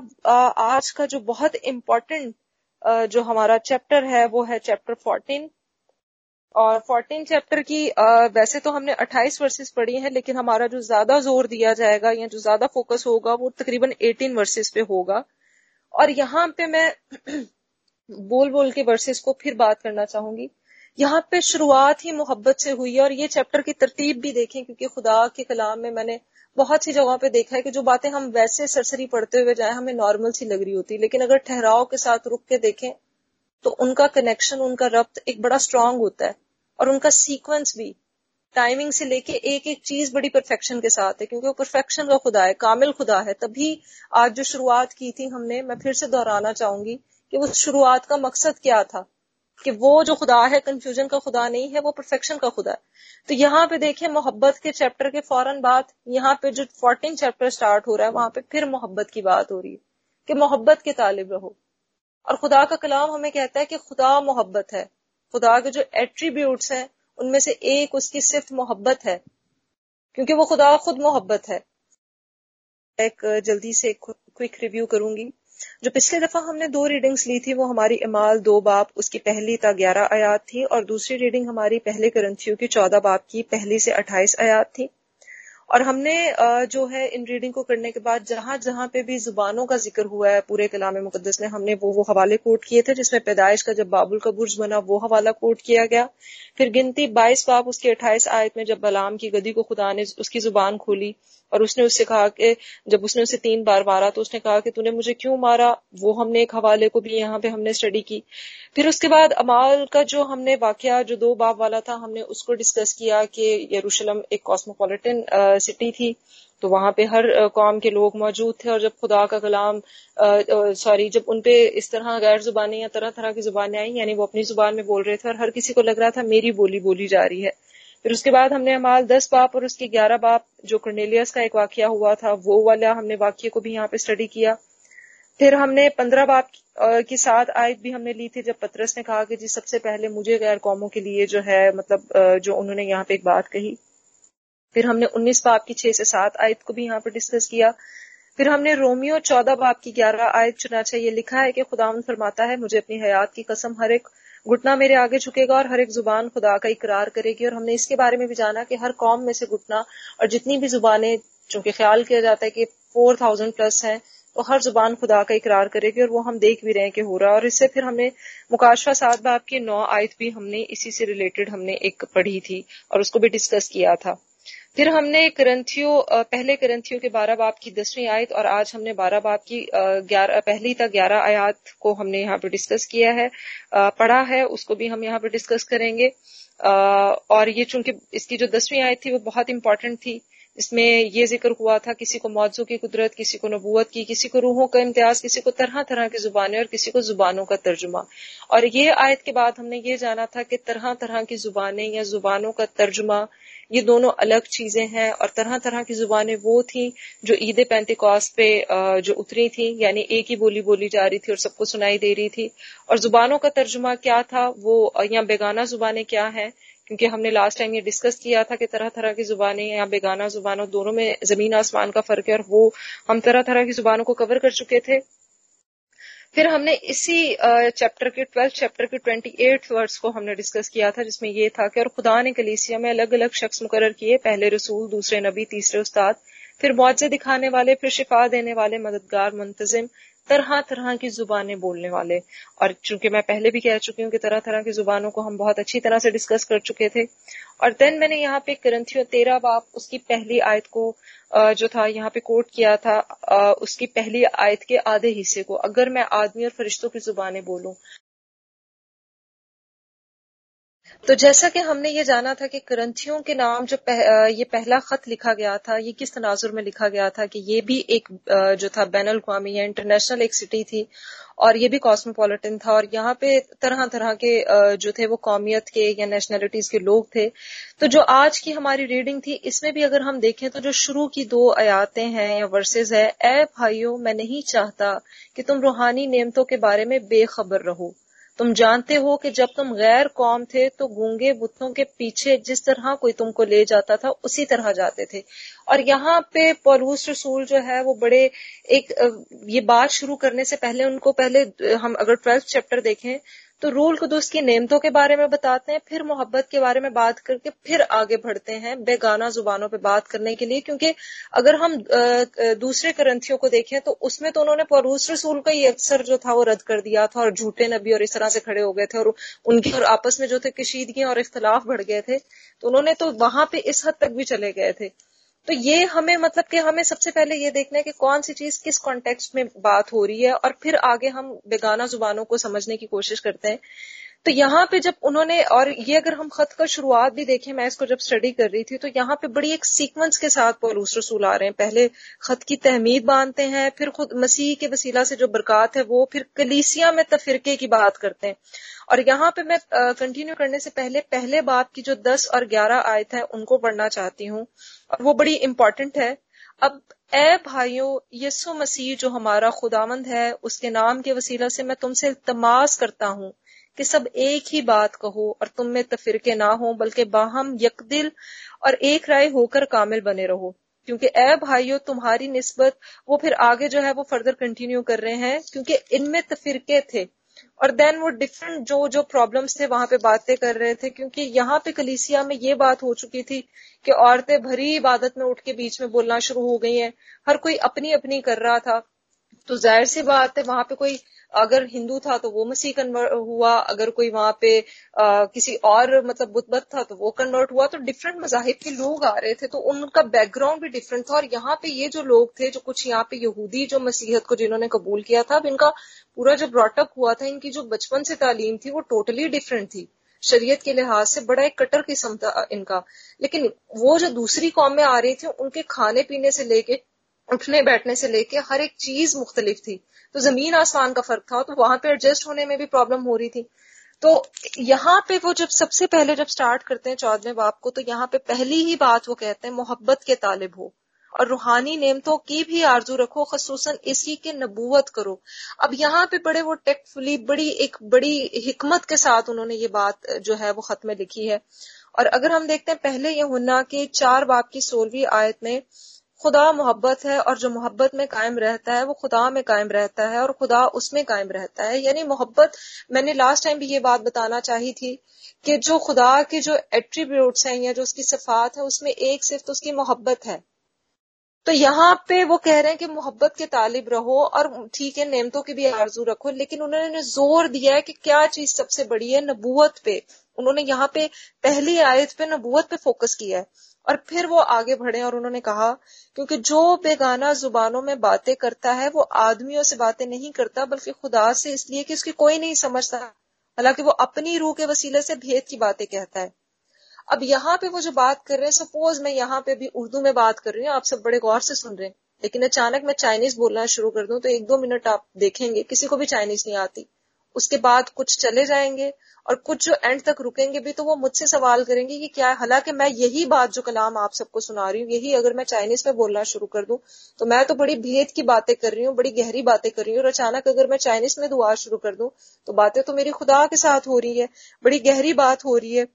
आज का जो बहुत इंपॉर्टेंट जो हमारा चैप्टर है, वो है चैप्टर फोर्टीन और फोर्टीन चैप्टर की वैसे तो हमने 28 वर्सेस पढ़ी हैं, लेकिन हमारा जो ज़्यादा ज़ोर दिया जाएगा या जो ज़्यादा फोकस होगा, वो तकरीबन 18 वर्सेस पे होगा. और यहाँ पे मैं बोल बोल के वर्सेस को फिर बात करना चाहूँगी. यहाँ पे शुरुआत ही मोहब्बत से हुई है, और ये चैप्टर की तरतीब भी देखें, क्योंकि खुदा के कलाम में मैंने बहुत सी जगहों पे देखा है कि जो बातें हम वैसे सरसरी पढ़ते हुए जाए, हमें नॉर्मल सी लग रही होती लेकिन अगर ठहराव के साथ रुक के देखें तो उनका कनेक्शन उनका रब्त एक बड़ा स्ट्रांग होता है। और उनका सीक्वेंस भी टाइमिंग से लेके एक एक चीज़ बड़ी परफेक्शन के साथ है, क्योंकि वो परफेक्शन का खुदा है, कामिल खुदा है। तभी आज जो शुरुआत की थी हमने, मैं फिर से दोहराना चाहूँगी कि उस शुरुआत का मकसद क्या था। कि वो जो खुदा है कंफ्यूजन का खुदा नहीं है, वो परफेक्शन का खुदा है। तो यहाँ पे देखें मोहब्बत के चैप्टर के फ़ौरन बाद, यहाँ पे जो फोर्टीन चैप्टर स्टार्ट हो रहा है, वहाँ पे फिर मोहब्बत की बात हो रही है, कि मोहब्बत के तालिब रहो। और खुदा का कलाम हमें कहता है कि खुदा मोहब्बत है। खुदा के जो एट्रीब्यूट्स हैं, उनमें से एक उसकी सिर्फ़ मोहब्बत है, क्योंकि वो खुदा खुद मोहब्बत है। एक, जल्दी से क्विक रिव्यू करूँगी। जो पिछले दफ़ा हमने दो रीडिंग्स ली थी, वो हमारी इमाल, दो बाप, उसकी पहली था ग्यारह आयात थी और दूसरी रीडिंग हमारी पहले करंथियों की चौदह बाप की पहली से अट्ठाईस आयात थी। और हमने जो है, इन रीडिंग को करने के बाद जहाँ जहाँ पे भी जुबानों का ज़िक्र हुआ है, पूरे कलाम मुकदस में हमने वो वो हवाले कोट किए थे, जिसमें पैदाइश का जब बाबुल का बुर्ज बना, वो हवाला कोट किया गया। फिर गिनती बाईस बाप उसके अट्ठाईस आयत में जब बलाम की गदी को खुदा ने उसकी ज़ुबान खोली और उसने उससे कहा कि, जब उसने उसे तीन बार मारा तो उसने कहा कि तूने मुझे क्यों मारा? वो हमने एक हवाले को भी यहाँ पे हमने स्टडी की। फिर उसके बाद अमाल का जो हमने वाक्य, जो दो बाब वाला था, हमने उसको डिस्कस किया कि यरूशलम एक कॉस्मोपॉलिटन सिटी थी। तो वहाँ पे हर कौम के लोग मौजूद थे और जब खुदा का कलाम सॉरी जब उनपे इस तरह गैर जुबानी या तरह तरह की जुबानें आई, यानी वो अपनी ज़ुबान में बोल रहे थे और हर किसी को लग रहा था, मेरी बोली बोली जा रही है। फिर उसके बाद हमने हमाल दस बाप और उसके ग्यारह बाप, जो कर्नेलियस का एक वाक्य हुआ था, वो वाला हमने वाक्य को भी यहाँ पे स्टडी किया। फिर हमने पंद्रह बाप की सात आयत भी हमने ली थी, जब पत्रस ने कहा कि जी सबसे पहले मुझे गैर कौमों के लिए जो है मतलब जो उन्होंने यहाँ पे एक बात कही। फिर हमने उन्नीस बाप की छह से सात आयत को भी यहाँ पर डिस्कस किया। फिर हमने रोमियो चौदह बाप की ग्यारह आयत चुना। चाहिए लिखा है कि खुदा फरमाता है, मुझे अपनी हयात की कसम, हर एक घुटना मेरे आगे झुकेगा और हर एक ज़ुबान खुदा का इकरार करेगी। और हमने इसके बारे में भी जाना कि हर कौम में से घुटना और जितनी भी जुबानें, चूँकि ख्याल किया जाता है कि फोर थाउज़ेंड प्लस हैं तो हर ज़ुबान खुदा का इकरार करेगी और वो हम देख भी रहे हैं कि हो रहा है। और इससे फिर हमने मुकाशवा सात बाब की नौ आयत भी हमने इसी से रिलेटेड हमने एक पढ़ी थी और उसको भी डिस्कस किया था। फिर हमने करंथियों पहले करंथियों के बारह बाप की दसवीं आयत और आज हमने बारह बाप की ग्यारह पहली तक ग्यारह आयात को हमने यहाँ पर डिस्कस किया है। पढ़ा है, उसको भी हम यहाँ पर डिस्कस करेंगे। और ये चूँकि इसकी जो दसवीं आयत थी वो बहुत इंपॉर्टेंट थी। इसमें ये ज़िक्र हुआ था, किसी को मौजू की कुदरत, किसी को नबूत की, किसी को रूहों का इम्तियाज़, किसी को तरह तरह की जुबानें और किसी को जुबानों का तर्जुमा। और ये आयत के बाद हमने ये जाना था कि तरह तरह की जुबानें या जुबानों का तर्जुमा ये दोनों अलग चीज़ें हैं और तरह तरह की जुबानें वो थी जो ईद पैंतीकॉस पे जो उतरी थी, यानी एक ही बोली बोली जा रही थी और सबको सुनाई दे रही थी। और जुबानों का तर्जुमा क्या था? वो या बेगाना जुबानें क्या हैं? क्योंकि हमने लास्ट टाइम ये डिस्कस किया था कि तरह तरह की जुबानें या बेगाना जुबानों दोनों में ज़मीन आसमान का फ़र्क है और वो हम तरह तरह की जुबानों को कवर कर चुके थे। फिर हमने इसी चैप्टर के ट्वेल्थ चैप्टर के ट्वेंटी एट वर्ड्स को हमने डिस्कस किया था, जिसमें ये था कि और खुदा ने कलीसिया में अलग अलग शख्स मुकर किए, पहले रसूल, दूसरे नबी, तीसरे उस्ताद, फिर मुआवजे दिखाने वाले, फिर शिफा देने वाले, मददगार, मुंतजिम तरह तरह की जुबानें बोलने वाले। और चूँकि मैं पहले भी कह चुकी हूँ कि तरह तरह की जुबानों को हम बहुत अच्छी तरह से डिस्कस कर चुके थे, और देन मैंने यहाँ पे करंथियों तेरह बाप, उसकी पहली आयत को जो था, यहाँ पे कोट किया था उसकी पहली आयत के आधे हिस्से को, अगर मैं आदमी और फरिश्तों की जुबानें बोलूँ तो जैसा कि हमने ये जाना था कि करंथियों के नाम जो पह, ये पहला खत लिखा गया था ये किस तनाजुर में लिखा गया था कि ये भी एक जो था बैन अवी या इंटरनेशनल एक सिटी थी और ये भी कॉस्मोपॉलिटन था और यहाँ पे तरह तरह के जो थे वो कौमियत के या नेशनैलिटीज के लोग थे। तो जो आज की हमारी रीडिंग थी इसमें भी अगर हम देखें तो जो शुरू की दो आयातें हैं या वर्सेज है ए भाइयों मैं नहीं चाहता कि तुम रूहानी नियमतों के बारे में बेखबर रहो। तुम जानते हो कि जब तुम गैर कौम थे तो गूँगे बुतों के पीछे जिस तरह कोई तुमको ले जाता था, उसी तरह जाते थे। और यहाँ पे पलूस रसूल जो है, वो बड़े एक ये बात शुरू करने से पहले, उनको पहले हम अगर ट्वेल्थ चैप्टर देखें तो रूल कुदस की नेमतों के बारे में बताते हैं, फिर मोहब्बत के बारे में बात करके फिर आगे बढ़ते हैं बेगाना जुबानों पे बात करने के लिए, क्योंकि अगर हम दूसरे करंथियों को देखें तो उसमें तो उन्होंने परूस रसूल का ही अक्सर जो था वो रद्द कर दिया था और झूठे नबी और इस तरह से खड़े हो गए थे और उनकी और आपस में जो थे कशीदगी और इख्तलाफ बढ़ गए थे तो उन्होंने तो वहाँ पे इस हद तक भी चले गए थे। तो ये हमें मतलब कि हमें सबसे पहले ये देखना है कि कौन सी चीज़ किस कॉन्टेक्स्ट में बात हो रही है और फिर आगे हम बेगाना जुबानों को समझने की कोशिश करते हैं। तो यहाँ पे जब उन्होंने, और ये अगर हम खत का शुरुआत भी देखें, मैं इसको जब स्टडी कर रही थी तो यहाँ पे बड़ी एक सीक्वेंस के साथ पौलूस रसूल आ रहे हैं। पहले खत की तहमीद बांधते हैं, फिर खुद मसीह के वसीला से जो बरकत है, वो फिर कलीसिया में तफिरके की बात करते हैं। और यहाँ पे मैं कंटिन्यू करने से पहले पहले बाप की जो दस और ग्यारह आयत है, उनको पढ़ना चाहती हूँ। और वो बड़ी इंपॉर्टेंट है। अब, ए भाइयों यसु मसीह जो हमारा खुदामंद है, उसके नाम के वसीला से मैं तुमसे तमाश करता हूँ। कि सब एक ही बात कहो और तुम में तफिरके ना हो, बल्कि बाहम यकदिल और एक राय होकर कामिल बने रहो। क्योंकि ए भाइयों, तुम्हारी निस्बत, वो फिर आगे जो है वो फर्दर कंटिन्यू कर रहे हैं, क्योंकि इनमें तफिरके थे। और देन वो डिफरेंट जो जो प्रॉब्लम्स थे, वहाँ पे बातें कर रहे थे, क्योंकि यहाँ पे कलीसिया में ये बात हो चुकी थी कि औरतें भरी इबादत में उठ के बीच में बोलना शुरू हो गई हैं। हर कोई अपनी अपनी कर रहा था। तो ज़ाहिर सी बात है, वहाँ पे कोई अगर हिंदू था तो वो मसीह कन्वर्ट हुआ अगर कोई वहाँ पे आ, किसी और मतलब बुद्ध था तो वो कन्वर्ट हुआ तो डिफरेंट मजाहिब के लोग आ रहे थे तो उनका बैकग्राउंड भी डिफरेंट था और यहाँ पे ये जो लोग थे जो कुछ यहाँ पे यहूदी जो मसीहत को जिन्होंने कबूल किया था अब इनका पूरा जो ब्रॉटअप हुआ था इनकी जो बचपन से तालीम थी वो टोटली डिफरेंट थी। शरीयत के लिहाज से बड़ा एक कटर किस्म था इनका। लेकिन वो जो दूसरी कौम में आ रही थी उनके खाने पीने से लेके उठने बैठने से लेके हर एक चीज़ मुख्तलिफ़ थी। तो ज़मीन आसमान का फ़र्क था तो वहाँ पे एडजस्ट होने में भी प्रॉब्लम हो रही थी। तो यहाँ पे वो जब सबसे पहले जब स्टार्ट करते हैं चौदहवें बाप को तो यहाँ पे पहली ही बात वो कहते हैं, मोहब्बत के तालिब हो। और रूहानी नेमतों की भी आरज़ू रखो खसूस इसी के नबूवत करो। अब यहाँ पे बड़े वो टेक्टफुली बड़ी एक बड़ी हिकमत के साथ उन्होंने ये बात जो है वो खत में लिखी है। और अगर हम देखते हैं, पहले ये हुन्ना के चार बाप की सोलहवीं आयत में खुदा मोहब्बत है और जो मोहब्बत में कायम रहता है, वो खुदा में कायम रहता है और खुदा उसमें कायम रहता है। यानी मोहब्बत, मैंने लास्ट टाइम भी ये बात बताना चाही थी कि जो खुदा के जो एट्रीब्यूट्स हैं या जो उसकी सफात है, उसमें एक सिर्फ़ तो उसकी मोहब्बत है। तो यहाँ पे वो कह रहे हैं कि मोहब्बत के तालिब रहो और ठीक है, नेमतों की भी आरज़ू रखो, लेकिन उन्होंने ज़ोर दिया है कि क्या चीज़ सबसे बड़ी है नबूत पे। उन्होंने यहाँ पे, पहली आयत पे नबूत पे फोकस किया है। और फिर वो आगे बढ़े और उन्होंने कहा, क्योंकि जो बेगाना जुबानों में बातें करता है, वो आदमियों से बातें नहीं करता, बल्कि खुदा से, इसलिए कि उसकी कोई नहीं समझता। हालाँकि वो अपनी रूह के वसीले से भेद की बातें कहता है। अब यहाँ पे वो जो बात कर रहे हैं सपोज़ मैं यहाँ पे भी उर्दू में बात कर रही हूँ, आप सब बड़े गौर से सुन रहे हैं। लेकिन अचानक मैं चाइनीज़ बोलना शुरू कर दूँ तो एक दो मिनट आप देखेंगे, किसी को भी चाइनीज़ नहीं आती। उसके बाद कुछ चले जाएँगे और कुछ जो एंड तक रुकेंगे भी तो वो मुझसे सवाल करेंगे कि क्या है? हालाँकि मैं यही बात जो कलाम आप सबको सुना रही हूँ, यही अगर मैं चाइनीज़ में बोलना शुरू कर दूँ तो मैं तो बड़ी भेद की बातें कर रही हूँ, बड़ी गहरी बातें कर रही हूँ और अचानक अगर मैं चाइनीज़ में दुआ शुरू कर दूँ तो बातें तो मेरी खुदा के साथ हो रही है, बड़ी गहरी बात हो रही है।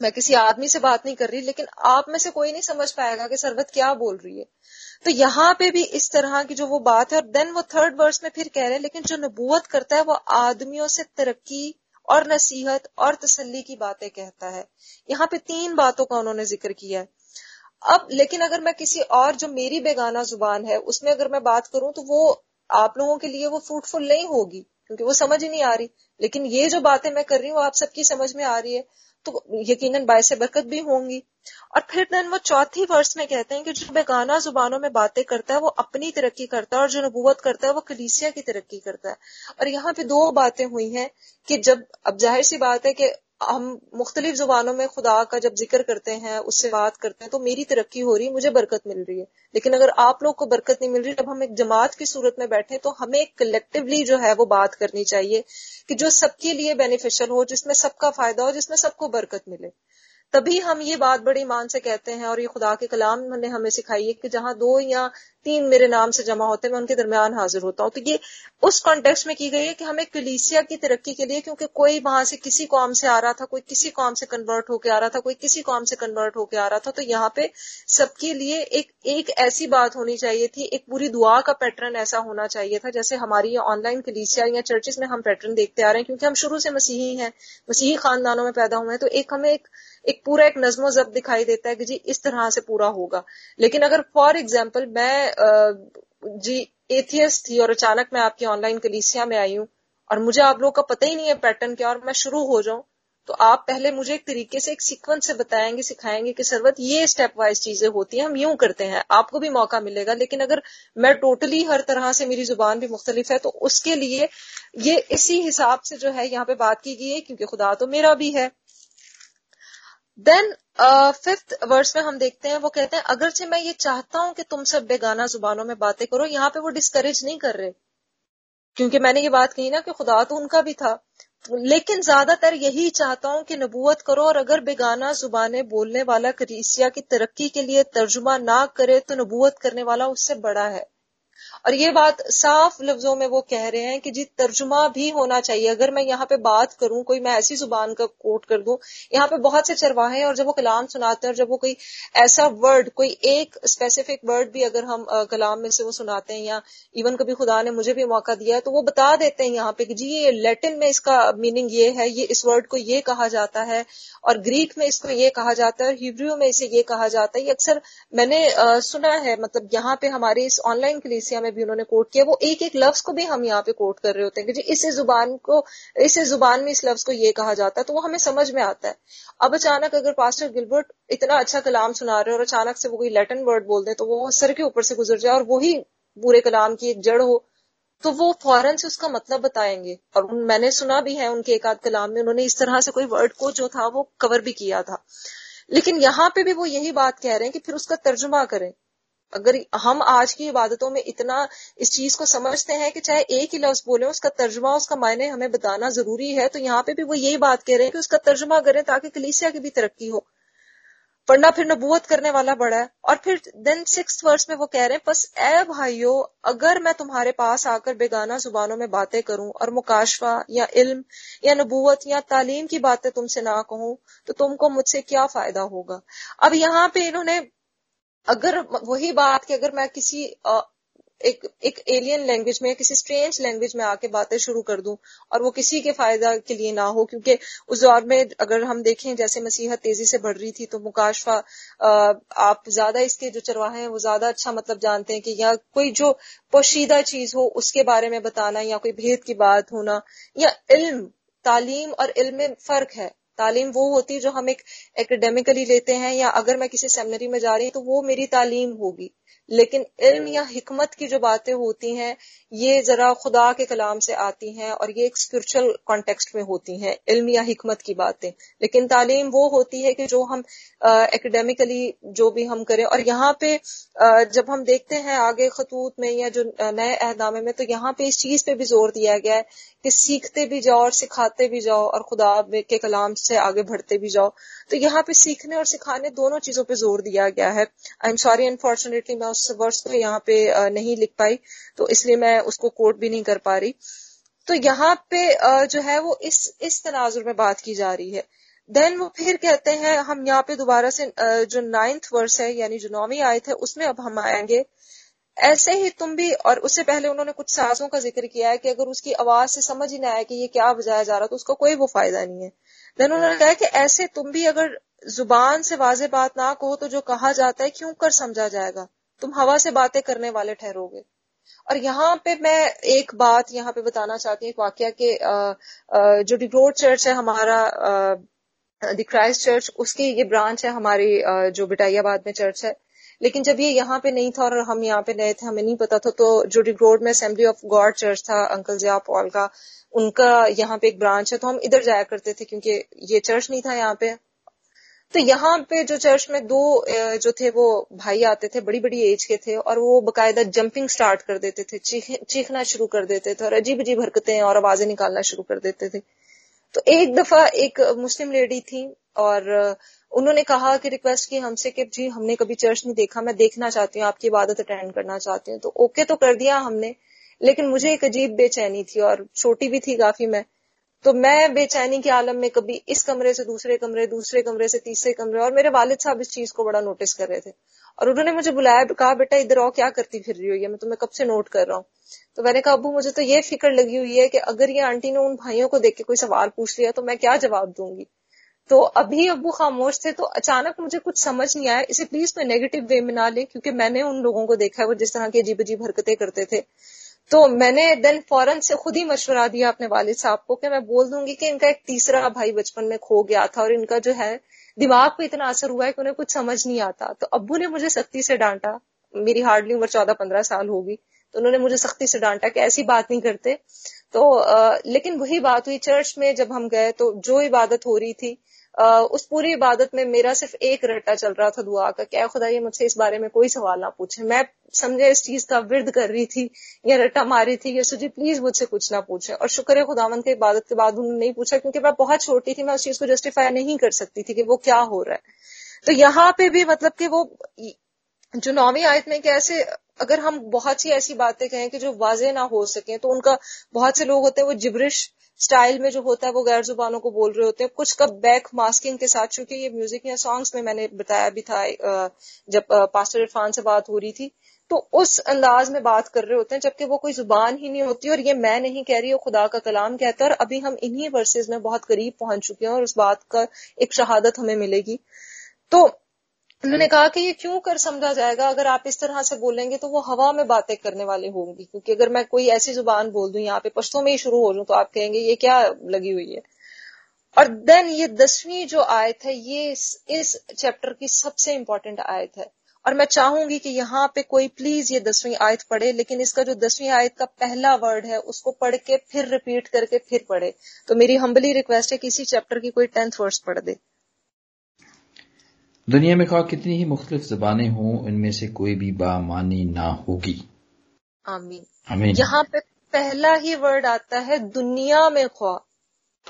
मैं किसी आदमी से बात नहीं कर रही, लेकिन आप में से कोई नहीं समझ पाएगा कि सरवत क्या बोल रही है। तो यहाँ पे भी इस तरह की जो वो बात है, और देन वो थर्ड वर्स में फिर कह रहे हैं, लेकिन जो नबूवत करता है, वो आदमियों से तरक्की और नसीहत और तसल्ली की बातें कहता है। यहाँ पे तीन बातों का उन्होंने ज़िक्र किया है। अब, लेकिन अगर मैं किसी और, जो मेरी बेगाना ज़ुबान है, उसमें अगर मैं बात करूँ तो वो आप लोगों के लिए वो फ्रूटफुल नहीं होगी, क्योंकि वो समझ ही नहीं आ रही। लेकिन ये जो बातें मैं कर रही हूँ आप सबकी समझ में आ रही है। तो यकीनन बायस बरकत भी होंगी। और फिर देन वो चौथी वर्ष में कहते हैं कि जो बेगाना जुबानों में बातें करता है, वो अपनी तरक्की करता है और जो नबूवत करता है, वो कलीसिया की तरक्की करता है। और यहाँ पे दो बातें हुई हैं कि जब, अब ज़ाहिर सी बात है कि हम मुख्तलिफ़ जुबानों में खुदा का जब ज़िक्र करते हैं, उससे बात करते हैं तो मेरी तरक्की हो रही है मुझे बरकत मिल रही है। लेकिन अगर आप लोग को बरकत नहीं मिल रही, जब हम एक जमात की सूरत में बैठे तो हमें कलेक्टिवली जो है, वो बात करनी चाहिए कि जो सबके लिए बेनिफिशियल हो, जिसमें सबका फ़ायदा हो, जिसमें सबको बरकत मिले। तभी हम ये बात बड़ी ईमान से कहते हैं और ये खुदा के कलाम ने हमें सिखाई है कि जहाँ दो या तीन मेरे नाम से जमा होते हैं, मैं उनके दरमियान हाजिर होता हूँ। तो ये उस कॉन्टेक्स्ट में की गई है कि हमें कलीसिया की तरक्की के लिए, क्योंकि कोई वहाँ से किसी कौम से आ रहा था, कोई किसी कौम से कन्वर्ट होकर आ रहा था, कोई किसी कौम से कन्वर्ट होकर आ रहा था तो यहाँ पे सबके लिए एक एक ऐसी बात होनी चाहिए थी, एक पूरी दुआ का पैटर्न ऐसा होना चाहिए था, जैसे हमारी ऑनलाइन कलीसिया या चर्चिस में हम पैटर्न देखते आ रहे हैं, क्योंकि हम शुरू से मसीही हैं, मसीही खानदानों में पैदा हुए हैं तो एक हमें एक एक पूरा एक नज्मो जब दिखाई देता है कि जी इस तरह से पूरा होगा। लेकिन अगर फॉर एग्ज़ाम्पल मैं जी एथियस थी और अचानक मैं आपकी ऑनलाइन कलीसिया में आई हूँ और मुझे आप लोग का पता ही नहीं है पैटर्न क्या और मैं शुरू हो जाऊँ तो आप पहले मुझे एक तरीके से एक सीक्वेंस से बताएँगे, सिखाएँगे कि सरवत ये स्टेप वाइज चीज़ें होती हैं, हम यूँ करते हैं, आपको भी मौका मिलेगा। लेकिन अगर मैं टोटली हर तरह से मेरी ज़ुबान भी मुख्तलिफ़ है तो उसके लिए ये इसी हिसाब से जो है यहाँ पे बात की गई है, क्योंकि खुदा तो मेरा भी है। देन फिफ्थ वर्स में हम देखते हैं, वो कहते हैं, अगरचे मैं ये चाहता हूँ कि तुम सब बेगाना जुबानों में बातें करो, यहाँ पे वो डिस्करेज नहीं कर रहे। क्योंकि मैंने ये बात कही ना कि खुदा तो उनका भी था। लेकिन ज़्यादातर यही चाहता हूँ कि नबूवत करो और अगर बेगाना जुबानें बोलने वाला करीसिया की तरक्की के लिए तर्जुमा ना करे तो नबूवत करने वाला उससे बड़ा है। और ये बात साफ़ लफ्जों में वो कह रहे हैं कि जी तर्जुमा भी होना चाहिए। अगर मैं यहाँ पे बात करूँ कोई मैं ऐसी ज़ुबान का कोट कर दूँ यहाँ पे बहुत से चरवाहे और जब वो कलाम सुनाते हैं और जब वो कोई ऐसा वर्ड कोई एक स्पेसिफिक वर्ड भी अगर हम आ, कलाम में से वो सुनाते हैं या इवन कभी खुदा ने मुझे भी मौका दिया है तो वो बता देते हैं यहाँ पे कि जी ये लेटिन में इसका मीनिंग ये है ये इस वर्ड को ये कहा जाता है और ग्रीक में इसको ये कहा जाता है और हिब्रू में इसे ये कहा जाता है। ये अक्सर मैंने आ, सुना है मतलब यहाँ पे हमारे इस ऑनलाइन कलीसिया में भी उन्होंने कोट किया, वो एक एक लफ्ज को भी हम यहाँ पे कोट कर रहे होते हैं कि जी, इस ज़ुबान को, इस ज़ुबान में इस लफ्ज को ये कहा जाता है तो वो हमें समझ में आता है। अब अचानक अगर पास्टर गिलबर्ट इतना अच्छा कलाम सुना रहे और अचानक से वो कोई लेटन वर्ड बोल दे तो वो सर के ऊपर से गुजर जाए और वही पूरे कलाम की एक जड़ हो तो वो फ़ौरन से उसका मतलब बताएँगे। और मैंने सुना भी है उनके एक आध कलाम में, उन्होंने इस तरह से कोई वर्ड को जो था वो कवर भी किया था। लेकिन यहाँ पे भी वो यही बात कह रहे हैं कि फिर उसका तर्जुमा करें। अगर हम आज की इबादतों में इतना इस चीज़ को समझते हैं कि चाहे एक ही लफ्ज बोले, उसका तर्जुमा, उसका मायने हमें बताना ज़रूरी है तो यहाँ पे भी वो यही बात कह रहे हैं कि उसका तर्जुमा करें ताकि कलीसिया की भी तरक्की हो। पढ़ना फिर नबूत करने वाला बड़ा है। और फिर देन सिक्स वर्ष में वो कह रहे हैं, बस ए भाइयों, अगर मैं तुम्हारे पास आकर बेगाना जुबानों में बातें करूँ और मुकाशवा या इल्म या नबूत या तालीम की बातें तुमसे ना कहूँ तो तुमको मुझसे क्या फ़ायदा होगा? अब यहाँ पे इन्होंने अगर वही बात कि अगर मैं किसी एक एक एलियन लैंग्वेज में किसी स्ट्रेंज लैंग्वेज में आके बातें शुरू कर दूँ और वो किसी के फ़ायदा के लिए ना हो, क्योंकि उस दौर में अगर हम देखें, जैसे मसीहत तेज़ी से बढ़ रही थी तो मुकाशफा आप ज़्यादा इसके जो चरवाहे हैं, वो ज़्यादा अच्छा मतलब जानते हैं कि या कोई जो पोशीदा चीज़ हो, उसके बारे में बताना या कोई भेद की बात होना या इल्म, तालीम और इल्म में फ़र्क है। तालीम वो होती है जो हम एक एकेडमिकली लेते हैं या अगर मैं किसी सेमिनरी में जा रही हूँ तो वो मेरी तालीम होगी। लेकिन इल्म या हिकमत की जो बातें होती हैं ये जरा खुदा के कलाम से आती हैं और ये एक स्पिरिचुअल कॉन्टेक्स्ट में होती हैं इल्म या हिकमत की बातें। लेकिन तालीम वो होती है कि जो हम एकेडमिकली जो भी हम करें। और यहाँ पे आ, जब हम देखते हैं आगे खतूत में या जो नए अहदामे में तो यहाँ पे इस चीज़ पे भी ज़ोर दिया गया है कि सीखते भी जाओ और सिखाते भी जाओ और खुदा के कलाम से आगे बढ़ते भी जाओ। तो यहाँ पे सीखने और सिखाने दोनों चीज़ों पर ज़ोर दिया गया है। आई एम सॉरी अनफॉर्चुनेटली मैं उस वर्ष को यहाँ पे नहीं लिख पाई तो इसलिए मैं उसको कोट भी नहीं कर पा रही। तो यहाँ पे जो है वो इस इस तनाजुर में बात की जा रही है। देन वो फिर कहते हैं, हम यहाँ पे दोबारा से जो नाइन्थ वर्ष है, यानी जो नौवीं आए थे उसमें अब हम आएँगे। ऐसे ही तुम भी, और उससे पहले उन्होंने कुछ साजों का ज़िक्र किया है कि अगर उसकी आवाज़ से समझ ही ना आए कि ये क्या बजाया जा रहा तो उसका कोई वो फ़ायदा नहीं है। देन उन्होंने कहा कि ऐसे तुम भी अगर ज़ुबान से वाजे बात ना कहो तो जो कहा जाता है, क्यों कर समझा जाएगा? तुम हवा से बातें करने वाले ठहरोगे। और यहाँ पे मैं एक बात यहाँ पे बताना चाहती हूँ, एक वाक्य के जो डिग्रोड चर्च है हमारा द क्राइस्ट चर्च, उसकी ये ब्रांच है हमारी जो बिटाइयाबाद में चर्च है। लेकिन जब ये यहाँ पे नहीं था और हम यहाँ पे नए थे, हमें नहीं पता था तो जो डिग्रोड में असेंबली ऑफ़ गॉड चर्च था, अंकल जया पॉल का, उनका यहाँ पे एक ब्रांच है तो हम इधर जाया करते थे, क्योंकि ये चर्च नहीं था यहाँ पे। तो यहाँ पे जो चर्च में दो जो थे वो भाई आते थे बड़ी बड़ी एज के थे और वो बकायदा जंपिंग स्टार्ट कर देते थे चीख, चीखना शुरू कर देते थे और अजीब अजीब हरकतें और आवाज़ें निकालना शुरू कर देते थे। तो एक दफ़ा एक मुस्लिम लेडी थी और उन्होंने कहा कि रिक्वेस्ट की हमसे कि जी हमने कभी चर्च नहीं देखा मैं देखना चाहती हूँ आपकी इबादत अटेंड करना चाहती हूँ। तो ओके तो कर दिया हमने लेकिन मुझे एक अजीब बेचैनी थी और छोटी भी थी काफ़ी मैं। तो मैं बेचैनी के आलम में कभी इस कमरे से दूसरे कमरे दूसरे कमरे से तीसरे कमरे, और मेरे वालिद साहब इस चीज़ को बड़ा नोटिस कर रहे थे। और उन्होंने मुझे बुलाया, कहा, बेटा, इधर आओ, क्या करती फिर रही हो ये? मैं तुम्हें कब से नोट कर रहा हूँ? तो मैंने कहा, अबू, मुझे तो ये फ़िक्र लगी हुई है कि अगर ये आंटी ने उन भाइयों को देख के कोई सवाल पूछ लिया तो मैं क्या जवाब दूँगी? तो अभी अबू खामोश थे तो अचानक मुझे कुछ समझ नहीं आया। इसे प्लीज़ मैं नेगेटिव वे में ना ले, क्योंकि मैंने उन लोगों को देखा है, वो जिस तरह की अजीब अजीब हरकतें करते थे। तो मैंने देन फ़ौरन से खुद ही मशवरा दिया अपने वालिद साहब को कि मैं बोल दूँगी कि इनका एक तीसरा भाई बचपन में खो गया था और इनका जो है दिमाग पे इतना असर हुआ है कि उन्हें कुछ समझ नहीं आता। तो अब्बू ने मुझे सख्ती से डांटा। मेरी हार्डली उम्र चौदह पंद्रह साल होगी तो उन्होंने मुझे सख्ती से डांटा कि ऐसी बात नहीं करते। तो आ, लेकिन वही बात हुई चर्च में जब हम गए तो जो इबादत हो रही थी उस पूरी इबादत में मेरा सिर्फ़ एक रट्टा चल रहा था दुआ का क्या खुदा, ये मुझसे इस बारे में कोई सवाल ना पूछे। मैं समझे इस चीज़ का विरद कर रही थी, या रट्टा मारी थी या सुजी प्लीज़ मुझसे कुछ ना पूछे। और शुक्र है खुदावन के इबादत के बाद उन्होंने नहीं पूछा, क्योंकि मैं बहुत छोटी थी, मैं उस चीज़ को जस्टिफाई नहीं कर सकती थी कि वो क्या हो रहा है। तो यहाँ पे भी मतलब कि वो जो नौवीं आयत में कैसे अगर हम बहुत सी ऐसी बातें कहें कि जो वाजे ना हो सके तो उनका बहुत से लोग होते हैं वो जिब्रिश स्टाइल में जो होता है, वो गैर जुबानों को बोल रहे होते हैं। कुछ का बैक मास्किंग के साथ चूँकि ये म्यूज़िक या सॉन्ग्स में मैंने बताया भी था जब पास्टर इरफान से बात हो रही थी तो उस अंदाज में बात कर रहे होते हैं, जबकि वो कोई ज़ुबान ही नहीं होती, और ये मैं नहीं कह रही हूँ खुदा का कलाम कहता है, और अभी हम इन्हीं वर्सेज में बहुत करीब पहुँच चुके हैं, और उस बात का एक शहादत हमें मिलेगी। तो उन्होंने कहा कि ये क्यों कर समझा जाएगा? अगर आप इस तरह से बोलेंगे तो वो हवा में बातें करने वाले होंगी। क्योंकि अगर मैं कोई ऐसी ज़ुबान बोल दूँ यहाँ पे पश्तों में ही शुरू हो जाऊँ तो आप कहेंगे ये क्या लगी हुई है? और देन ये दसवीं जो आयत है ये इस, चैप्टर की सबसे इंपॉर्टेंट आयत है। और मैं चाहूँगी कि यहाँ पे कोई प्लीज़ ये दसवीं आयत पढ़े लेकिन इसका जो दसवीं आयत का पहला वर्ड है उसको पढ़ के फिर रिपीट करके फिर पढ़े। तो मेरी हम्बली रिक्वेस्ट है कि इसी चैप्टर की कोई टेंथ वर्ड्स पढ़ दे। दुनिया में खा कितनी ही मुख्तलिफ़ जबानें हों इनमें से कोई भी बामानी ना होगी। आमीन। आमीन। यहाँ पे पहला ही वर्ड आता है दुनिया में ख्वा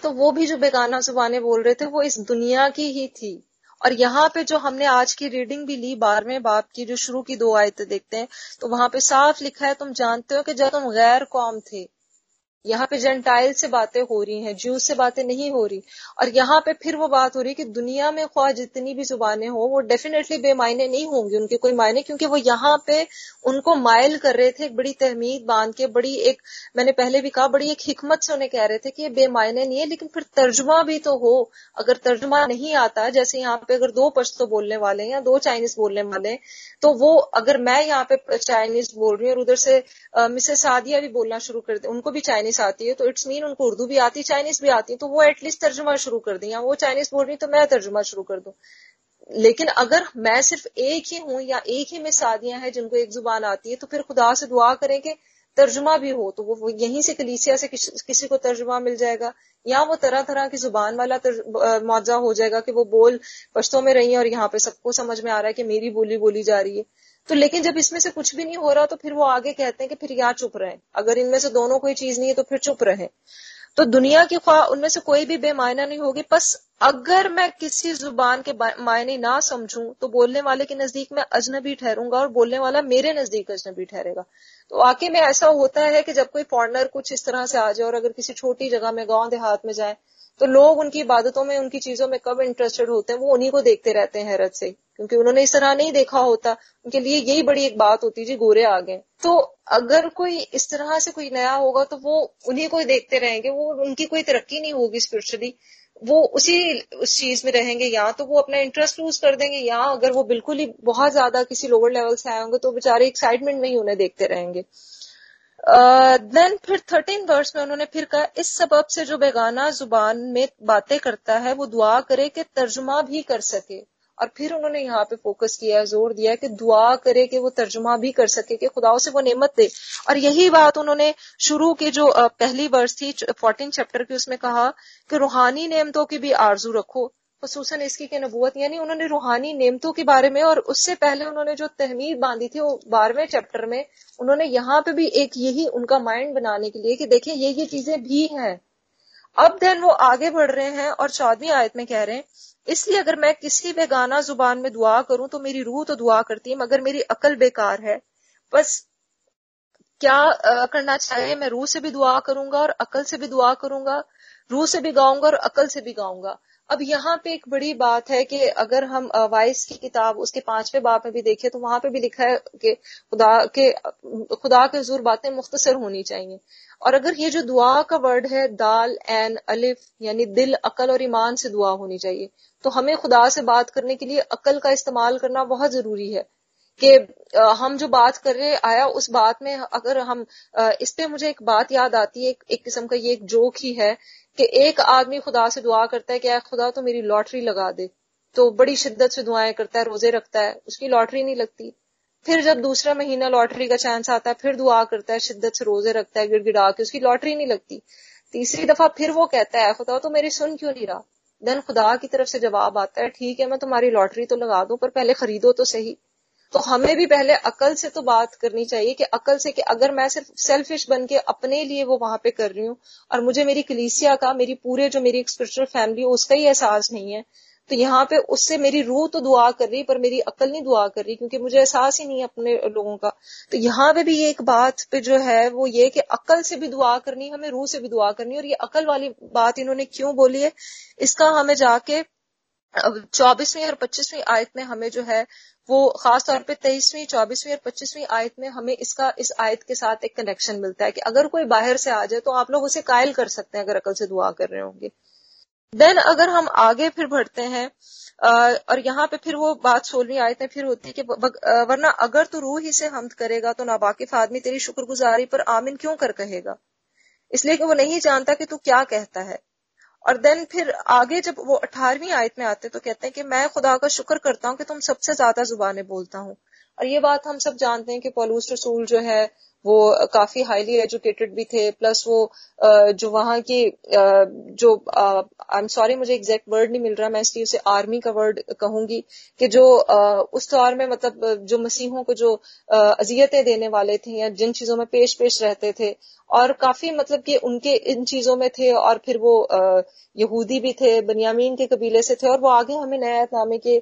तो वो भी जो बेगाना जुबानें बोल रहे थे वो इस दुनिया की ही थी। और यहाँ पे जो हमने आज की रीडिंग भी ली बारहवें बाप की जो शुरू की दो आयतें देखते हैं तो वहाँ पे साफ़ लिखा है तुम जानते हो कि जब तुम गैर कौम थे यहाँ पे जेंटाइल से बातें हो रही हैं जूस से बातें नहीं हो रही। और यहाँ पे फिर वो बात हो रही है कि दुनिया में ख्वाह जितनी भी जुबानें हो, वो डेफिनेटली बेमायने नहीं होंगी उनके कोई मायने, क्योंकि वो यहाँ पे उनको माइल कर रहे थे, एक बड़ी तहमीद बाँध के, बड़ी एक, मैंने पहले भी कहा, बड़ी एक हिकमत से उन्हें कह रहे थे कि ये बेमायने नहीं है, लेकिन फिर तर्जुमा भी तो हो। अगर तर्जुमा नहीं आता, जैसे यहाँ पे अगर दो पश्तो बोलने वाले हैं या दो चाइनीज़ बोलने वाले हैं तो वो अगर मैं यहाँ पे चाइनीज़ बोल रही हूँ और उधर से मिसेस सादिया भी बोलना शुरू कर दे, उनको भी चाइनीज़ चाइनीस आती है तो इट्स मीन उनको उर्दू भी आती चाइनीस भी आती है तो वो एटलीस्ट तर्जुमा शुरू कर दें या वो चाइनीस बोल रही तो मैं तर्जुमा शुरू कर दूँ। लेकिन अगर मैं सिर्फ़ एक ही हूँ या एक ही में सादियाँ हैं जिनको एक ज़ुबान आती है तो फिर खुदा से दुआ करें कि तर्जुमा भी हो तो वो यहीं से कलीसिया से किस, किसी को तर्जुमा मिल जाएगा या वो तरह तरह की ज़ुबान वाला मुआवजा हो जाएगा कि वो बोल पश्तों में रही है और यहाँ पे सबको समझ में आ रहा है कि मेरी बोली बोली जा रही है। तो लेकिन जब इसमें से कुछ भी नहीं हो रहा तो फिर वो आगे कहते हैं कि फिर यहाँ चुप रहे। अगर इनमें से दोनों कोई चीज़ नहीं है तो फिर चुप रहे। तो दुनिया की ख्वाह उनमें से कोई भी बेमायना नहीं होगी। बस अगर मैं किसी ज़ुबान के मायने ना समझूं तो बोलने वाले के नज़दीक मैं अजनबी ठहरूँगा और बोलने वाला मेरे नज़दीक अजनबी ठहरेगा। तो वाकई में ऐसा होता है कि जब कोई फॉरनर कुछ इस तरह से आ जाए और अगर किसी छोटी जगह में, गाँव देहात में जाए तो लोग उनकी इबादतों में, उनकी चीज़ों में कब इंटरेस्टेड होते हैं, वो उन्हीं को देखते रहते हैं हैरत से। क्योंकि उन्होंने इस तरह नहीं देखा होता। उनके लिए यही बड़ी एक बात होती जी, गोरे आ गए। तो अगर कोई इस तरह से कोई नया होगा तो वो उन्हीं को देखते रहेंगे। वो उनकी कोई तरक्की नहीं होगी स्पिरिचुअली वो उसी, उस चीज़ में रहेंगे। या तो वो अपना इंटरेस्ट लूज कर देंगे, या अगर वो बिल्कुल ही बहुत ज़्यादा किसी लोअर लेवल से आए होंगे तो बेचारे एक्साइटमेंट में ही उन्हें देखते रहेंगे। देन फिर थर्टीन वर्स में उन्होंने फिर कहा, इस सबब से जो बेगाना ज़ुबान में बातें करता है, वो दुआ करे कि तर्जुमा भी कर सके। और फिर उन्होंने यहाँ पे फोकस किया, ज़ोर दिया कि दुआ करे कि वो तर्जुमा भी कर सके, कि खुदाओं से वो नेमत दे। और यही बात उन्होंने शुरू की जो पहली वर्ष थी फोर्टीन चैप्टर की, उसमें कहा कि रूहानी नेमतों की भी आरज़ू रखो। खसूस इसकी के नबूत यानी उन्होंने रूहानी नेमतों के बारे में और उससे पहले उन्होंने जो तहमीद बांधी थी वो बारहवें चैप्टर में, उन्होंने यहाँ पे भी एक यही उनका माइंड बनाने के लिए कि देखिए ये ये चीज़ें भी हैं। अब देन वो आगे बढ़ रहे हैं और चौदहवीं आयत में कह रहे हैं, इसलिए अगर मैं किसी बेगाना ज़ुबान में दुआ करूँ तो मेरी रूह तो दुआ करती है, मगर मेरी अकल बेकार है। बस क्या करना चाहिए? मैं रूह से भी दुआ करूँगा और अकल से भी दुआ करूँगा, रूह से भी गाऊँगा और अकल से भी गाऊँगा। अब यहाँ पे एक बड़ी बात है कि अगर हम वाइस की किताब उसके पाँचवें बाप में भी देखें तो वहाँ पे भी लिखा है कि खुदा के खुदा के ज़ोर बातें मुख्तसर होनी चाहिए। और अगर ये जो दुआ का वर्ड है दाल एन अलिफ यानी दिल अकल और ईमान से दुआ होनी चाहिए तो हमें खुदा से बात करने के लिए अकल का इस्तेमाल करना बहुत ज़रूरी है कि हम जो बात कर रहे आया उस बात में अगर हम इस पे मुझे एक बात याद आती है एक, एक किस्म का ये एक जोक ही है कि एक आदमी खुदा से दुआ करता है कि खुदा तो मेरी लॉटरी लगा दे। तो बड़ी शिद्दत से दुआएँ करता है, रोज़े रखता है, उसकी लॉटरी नहीं लगती। फिर जब दूसरा महीना लॉटरी का चांस आता है, फिर दुआ करता है, शिद्दत से रोज़े रखता है, गिड़गिड़ा के, उसकी लॉटरी नहीं लगती। तीसरी दफ़ा फिर वो कहता है खुदा तो मेरी सुन क्यों नहीं रहा? देन खुदा की तरफ़ से जवाब आता है, ठीक है, मैं तुम्हारी लॉटरी तो लगा दूँ, पर पहले खरीदो तो सही। तो हमें भी पहले अकल से तो बात करनी चाहिए कि अकल से कि अगर मैं सिर्फ़ सेल्फिश बन के अपने लिए वो वहाँ पे कर रही हूँ और मुझे मेरी कलीसिया का, मेरी पूरे जो मेरी स्पिरिचुअल फैमिली उसका ही एहसास नहीं है तो यहाँ पे उससे मेरी रूह तो दुआ कर रही, पर मेरी अकल नहीं दुआ कर रही क्योंकि मुझे एहसास ही नहीं है अपने लोगों का। तो यहाँ पे भी ये एक बात पे जो है वो ये कि अकल से भी दुआ करनी, हमें रूह से भी दुआ करनी, और ये अकल वाली बात इन्होंने क्यों बोली है, इसका हमें जाके चौबीसवीं और पच्चीसवीं आयत में हमें जो है, वो खास तौर पे तेईसवीं, चौबीसवीं और पच्चीसवीं आयत में हमें इसका, इस आयत के साथ एक कनेक्शन मिलता है कि अगर कोई बाहर से आ जाए तो आप लोग उसे कायल कर सकते हैं अगर अकल से दुआ कर रहे होंगे। देन अगर हम आगे फिर बढ़ते हैं और यहाँ पे फिर वो बात सोलहवीं आयतें फिर होती है कि वरना अगर तू रूह ही से हमद करेगा तो नाबाकिफ आदमी तेरी शुक्रगुजारी पर आमिन क्यों कर कहेगा? इसलिए कि वो नहीं जानता कि तू क्या कहता है। और देन फिर आगे जब वो अठारहवीं आयत में आते तो कहते हैं कि मैं खुदा का शुक्र करता हूँ कि तुम सबसे ज़्यादा जुबानें बोलता हूँ। और ये बात हम सब जानते हैं कि पॉलूस रसूल जो है वो काफ़ी हाईली एजुकेटेड भी थे प्लस वो जो वहाँ की जो आई एम सॉरी मुझे एग्जैक्ट वर्ड नहीं मिल रहा, मैं इसलिए उसे आर्मी का वर्ड कहूँगी कि जो उस दौर में मतलब जो मसीहों को जो अजियतें देने वाले थे या जिन चीज़ों में पेश पेश रहते थे और काफ़ी मतलब कि उनके इन चीज़ों में थे और फिर वो यहूदी भी थे, बनियामीन के कबीले से थे और वो आगे हमें नया नामे के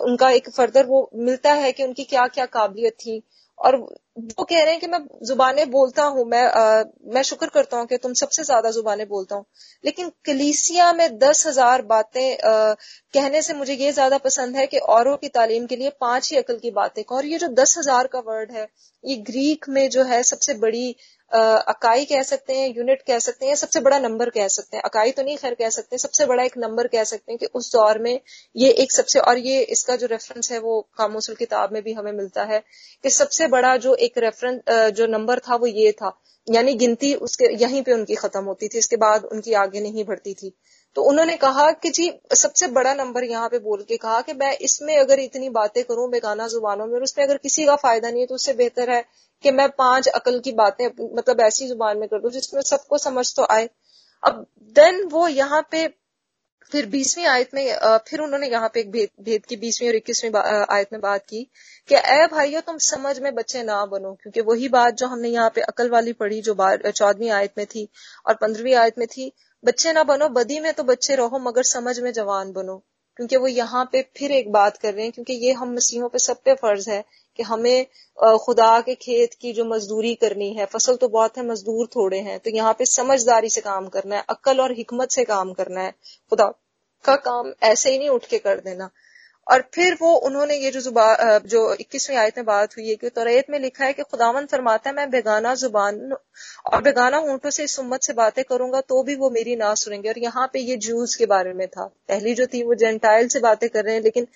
उनका एक फर्दर वो मिलता है कि उनकी क्या क्या काबिलियत थी और वो कह रहे हैं कि मैं जुबानें बोलता हूँ मैं आ, मैं शुक्र करता हूँ कि तुम सबसे ज़्यादा जुबानें बोलता हूँ। लेकिन कलीसिया में दस हज़ार बातें आ, कहने से मुझे ये ज़्यादा पसंद है कि औरों की तालीम के लिए पाँच ही अकल की बातें और ये जो दस हज़ार का वर्ड है ये ग्रीक में जो है सबसे बड़ी अकाई कह सकते हैं यूनिट कह सकते हैं सबसे बड़ा नंबर कह सकते हैं। अकाई तो नहीं, खैर कह सकते सबसे बड़ा एक नंबर कह सकते हैं कि उस दौर में ये एक सबसे, और ये इसका जो रेफरेंस है वो कामोसल किताब में भी हमें मिलता है कि सबसे बड़ा जो एक रेफरेंस जो नंबर था वो ये था। यानी गिनती उसके, यहीं पे उनकी खत्म होती थी, इसके बाद उनकी आगे नहीं बढ़ती थी। तो उन्होंने कहा कि जी सबसे बड़ा नंबर यहाँ पे बोल के कहा कि मैं इसमें अगर इतनी बातें करूँ बेगाना जुबानों में और उसमें अगर किसी का फ़ायदा नहीं है तो उससे बेहतर है कि मैं पाँच अकल की बातें मतलब ऐसी ज़ुबान में कर दू जिसमें सबको समझ तो आए। अब देन वो यहाँ पे फिर बीसवीं आयत में फिर उन्होंने यहाँ पे एक भेद, भेद की बीसवीं और इक्कीसवीं आयत में बात की कि ए भाइयों तुम समझ में बच्चे ना बनो क्योंकि वही बात जो हमने यहाँ पे अकल वाली पढ़ी जो चौदहवीं आयत में थी और पंद्रहवीं आयत में थी बच्चे ना बनो, बदी में तो बच्चे रहो, मगर समझ में जवान बनो। क्योंकि वो यहाँ पे फिर एक बात कर रहे हैं, क्योंकि ये हम मसीहों पे सब पे फ़र्ज़ है कि हमें खुदा के खेत की जो मजदूरी करनी है, फ़सल तो बहुत है, मजदूर थोड़े हैं तो यहाँ पे समझदारी से काम करना है अक्ल और हिकमत से काम करना है। खुदा का काम ऐसे ही नहीं उठ के कर देना। और फिर वो उन्होंने ये जो जो इक्कीसवीं आयत में बात हुई है कि तोरेत में लिखा है कि खुदावन फरमाता है, मैं बेगाना ज़ुबान और बेगाना ऊँटों से इस उम्मत से बातें करूँगा तो भी वो मेरी ना सुनेंगे। और यहाँ पे ये जूस के बारे में था। पहली जो थी वो जेंटाइल से बातें कर रहे हैं, लेकिन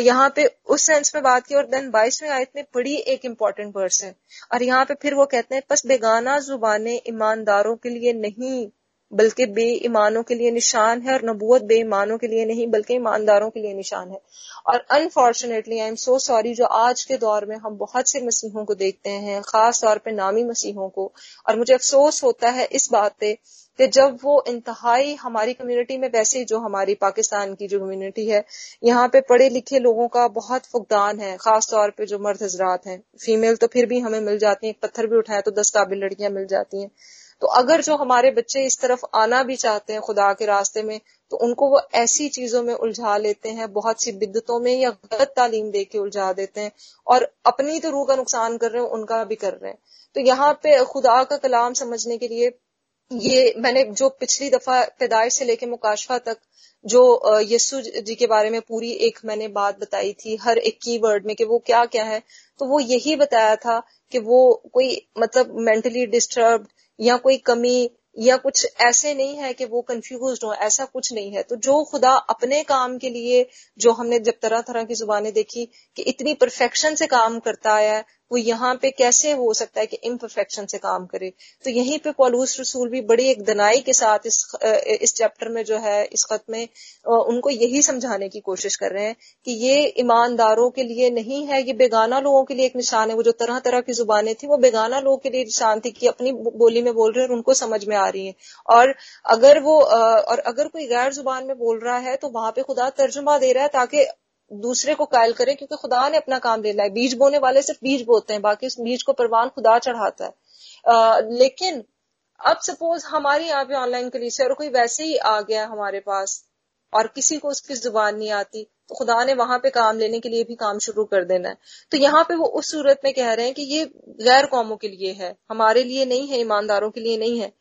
यहाँ पे उस सेंस में बात की और देन बाईसवीं आयत में बड़ी एक इंपॉर्टेंट वर्स है। और यहाँ पे फिर वो कहते हैं, बस बेगाना जुबानें ईमानदारों के लिए नहीं बल्कि बेईमानों के लिए निशान है और नबूत बेईमानों के लिए नहीं, बल्कि ईमानदारों के लिए निशान है। और unfortunately I am so sorry जो आज के दौर में हम बहुत से मसीहों को देखते हैं, खास तौर पे नामी मसीहों को। और मुझे अफसोस होता है इस बात पे कि जब वो इंतहाई हमारी कम्युनिटी में, वैसे जो हमारी पाकिस्तान की जो कम्युनिटी है, यहाँ पे पढ़े लिखे लोगों का बहुत फुकदान है, खास तौर पे जो मर्द हजरात हैं। फीमेल तो फिर भी हमें मिल जाती हैं पत्थर भी उठाए तो दस काबिल लड़कियाँ मिल जाती हैं। तो अगर जो हमारे बच्चे इस तरफ़ आना भी चाहते हैं खुदा के रास्ते में तो उनको वो ऐसी चीज़ों में उलझा लेते हैं, बहुत सी बिद्दतों में या गलत तालीम दे के उलझा देते हैं और अपनी तो रूह का नुकसान कर रहे हैं, उनका भी कर रहे हैं। तो यहाँ पे खुदा का कलाम समझने के लिए ये मैंने जो पिछली दफ़ा पैदाइश से लेके मुकाशफा तक जो यस्सु जी के बारे में पूरी एक मैंने बात बताई थी, हर एक की वर्ड में कि वो क्या क्या है तो वो यही बताया था कि वो कोई मतलब मेंटली डिस्टर्ब या कोई कमी या कुछ ऐसे नहीं है कि वो कंफ्यूज हो, ऐसा कुछ नहीं है। तो जो खुदा अपने काम के लिए, जो हमने जब तरह तरह की जुबानें देखी कि इतनी परफेक्शन से काम करता है वो यहाँ पे कैसे हो सकता है कि इम्परफेक्शन से काम करे? तो यहीं पे पॉलूस रसूल भी बड़ी एक दनाई के साथ इस इस चैप्टर में जो है, इस खत में उनको यही समझाने की कोशिश कर रहे हैं कि ये ईमानदारों के लिए नहीं है, ये बेगाना लोगों के लिए एक निशान है। वो जो तरह तरह की जुबानें थी, वो बेगाना लोगों के लिए निशान थी कि अपनी बोली में बोल रहे हैं और उनको समझ में आ रही है। और अगर वो और अगर कोई गैर ज़ुबान में बोल रहा है तो वहाँ पे खुदा तर्जुमा दे रहा है ताकि दूसरे को कायल करें क्योंकि खुदा ने अपना काम ले है। बीज बोने वाले सिर्फ़ बीज बोते हैं बाकी उस बीज को परवान खुदा चढ़ाता है। आ, लेकिन अब सपोज़ हमारी यहाँ पे ऑनलाइन कलीसिया और कोई वैसे ही आ गया हमारे पास और किसी को उसकी ज़ुबान नहीं आती खुदा ने वहाँ पे काम लेने के लिए भी काम शुरू कर देना है। तो यहाँ पे वो उस सूरत में कह रहे हैं कि ये गैर कौमों के लिए है, हमारे लिए नहीं है, ईमानदारों के लिए नहीं है।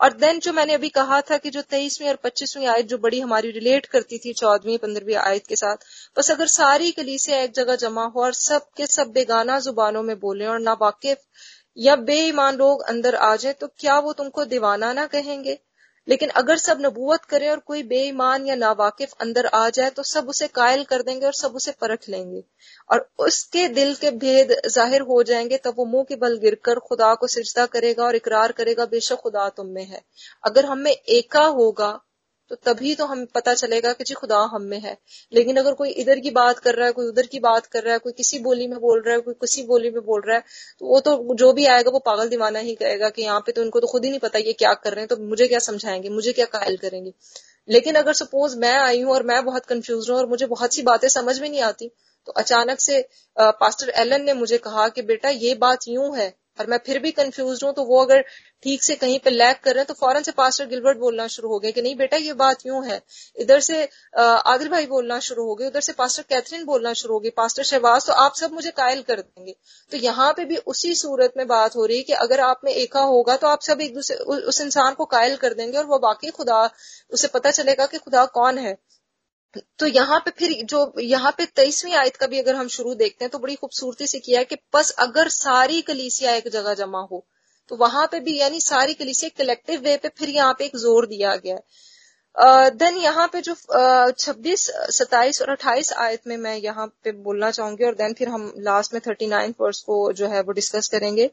और देन जो मैंने अभी कहा था कि जो तेईसवीं और पच्चीसवीं आयत जो बड़ी हमारी रिलेट करती थी, चौदहवीं, पंद्रहवीं आयत के साथ, बस अगर सारी कलीसिया एक जगह जमा हो और सब के सब बेगाना जुबानों में बोले और ना वाकिफ या बेईमान लोग अंदर आ जाए तो क्या वो तुमको दीवाना ना कहेंगे? लेकिन अगर सब नबूत करें और कोई बेईमान या नावाकिफ अंदर आ जाए तो सब उसे कायल कर देंगे और सब उसे परख लेंगे। और उसके दिल के भेद ज़ाहिर हो जाएँगे, तब वो मुँह के बल गिरकर खुदा को सिजदा करेगा और इकरार करेगा, बेशक खुदा तुम में है। अगर हमें एका होगा तो तभी तो हम पता चलेगा कि जी खुदा हम में है। लेकिन अगर कोई इधर की बात कर रहा है, कोई उधर की बात कर रहा है, कोई किसी बोली में बोल रहा है, कोई किसी बोली में बोल रहा है तो वो तो जो भी आएगा वो पागल दीवाना ही कहेगा कि यहाँ पे तो इनको तो खुद ही नहीं पता ये क्या कर रहे हैं तो मुझे क्या समझाएँगे, मुझे क्या कायल करेंगे। लेकिन अगर सपोज़ मैं आई हूँ और मैं बहुत कंफ्यूज हूँ और मुझे बहुत सी बातें समझ में नहीं आती तो अचानक से पास्टर एलन ने मुझे कहा कि बेटा ये बात यूँ है और मैं फिर भी कंफ्यूज हूँ तो वो अगर ठीक से कहीं पे लैक कर रहे हैं तो फ़ौरन से पास्टर गिलबर्ट बोलना शुरू हो गए कि नहीं बेटा ये बात यूँ है? इधर से आदिल भाई बोलना शुरू हो गए, उधर से पास्टर कैथरीन बोलना शुरू हो गई पास्टर शहबाज तो आप सब मुझे कायल कर देंगे। तो यहाँ पे भी उसी सूरत में बात हो रही है कि अगर आप में एका होगा तो आप सब एक दूसरे उस इंसान को कायल कर देंगे और वो बाकी खुदा, उसे पता चलेगा कि खुदा कौन है। तो यहाँ पे फिर जो, यहाँ पे तेईसवीं आयत का भी अगर हम शुरू देखते हैं तो बड़ी खूबसूरती से किया है कि बस अगर सारी कलीसिया एक जगह जमा हो तो वहाँ पे भी यानी सारी कलीसिया कलेक्टिव वे पे फिर यहाँ पे एक ज़ोर दिया गया है। देन यहाँ पे जो छब्बीस, सताइस और अट्ठाईस आयत में मैं यहाँ पे बोलना चाहूँगी और देन फिर हम लास्ट में थर्टी नाइन वर्स को जो है वो डिस्कस करेंगे।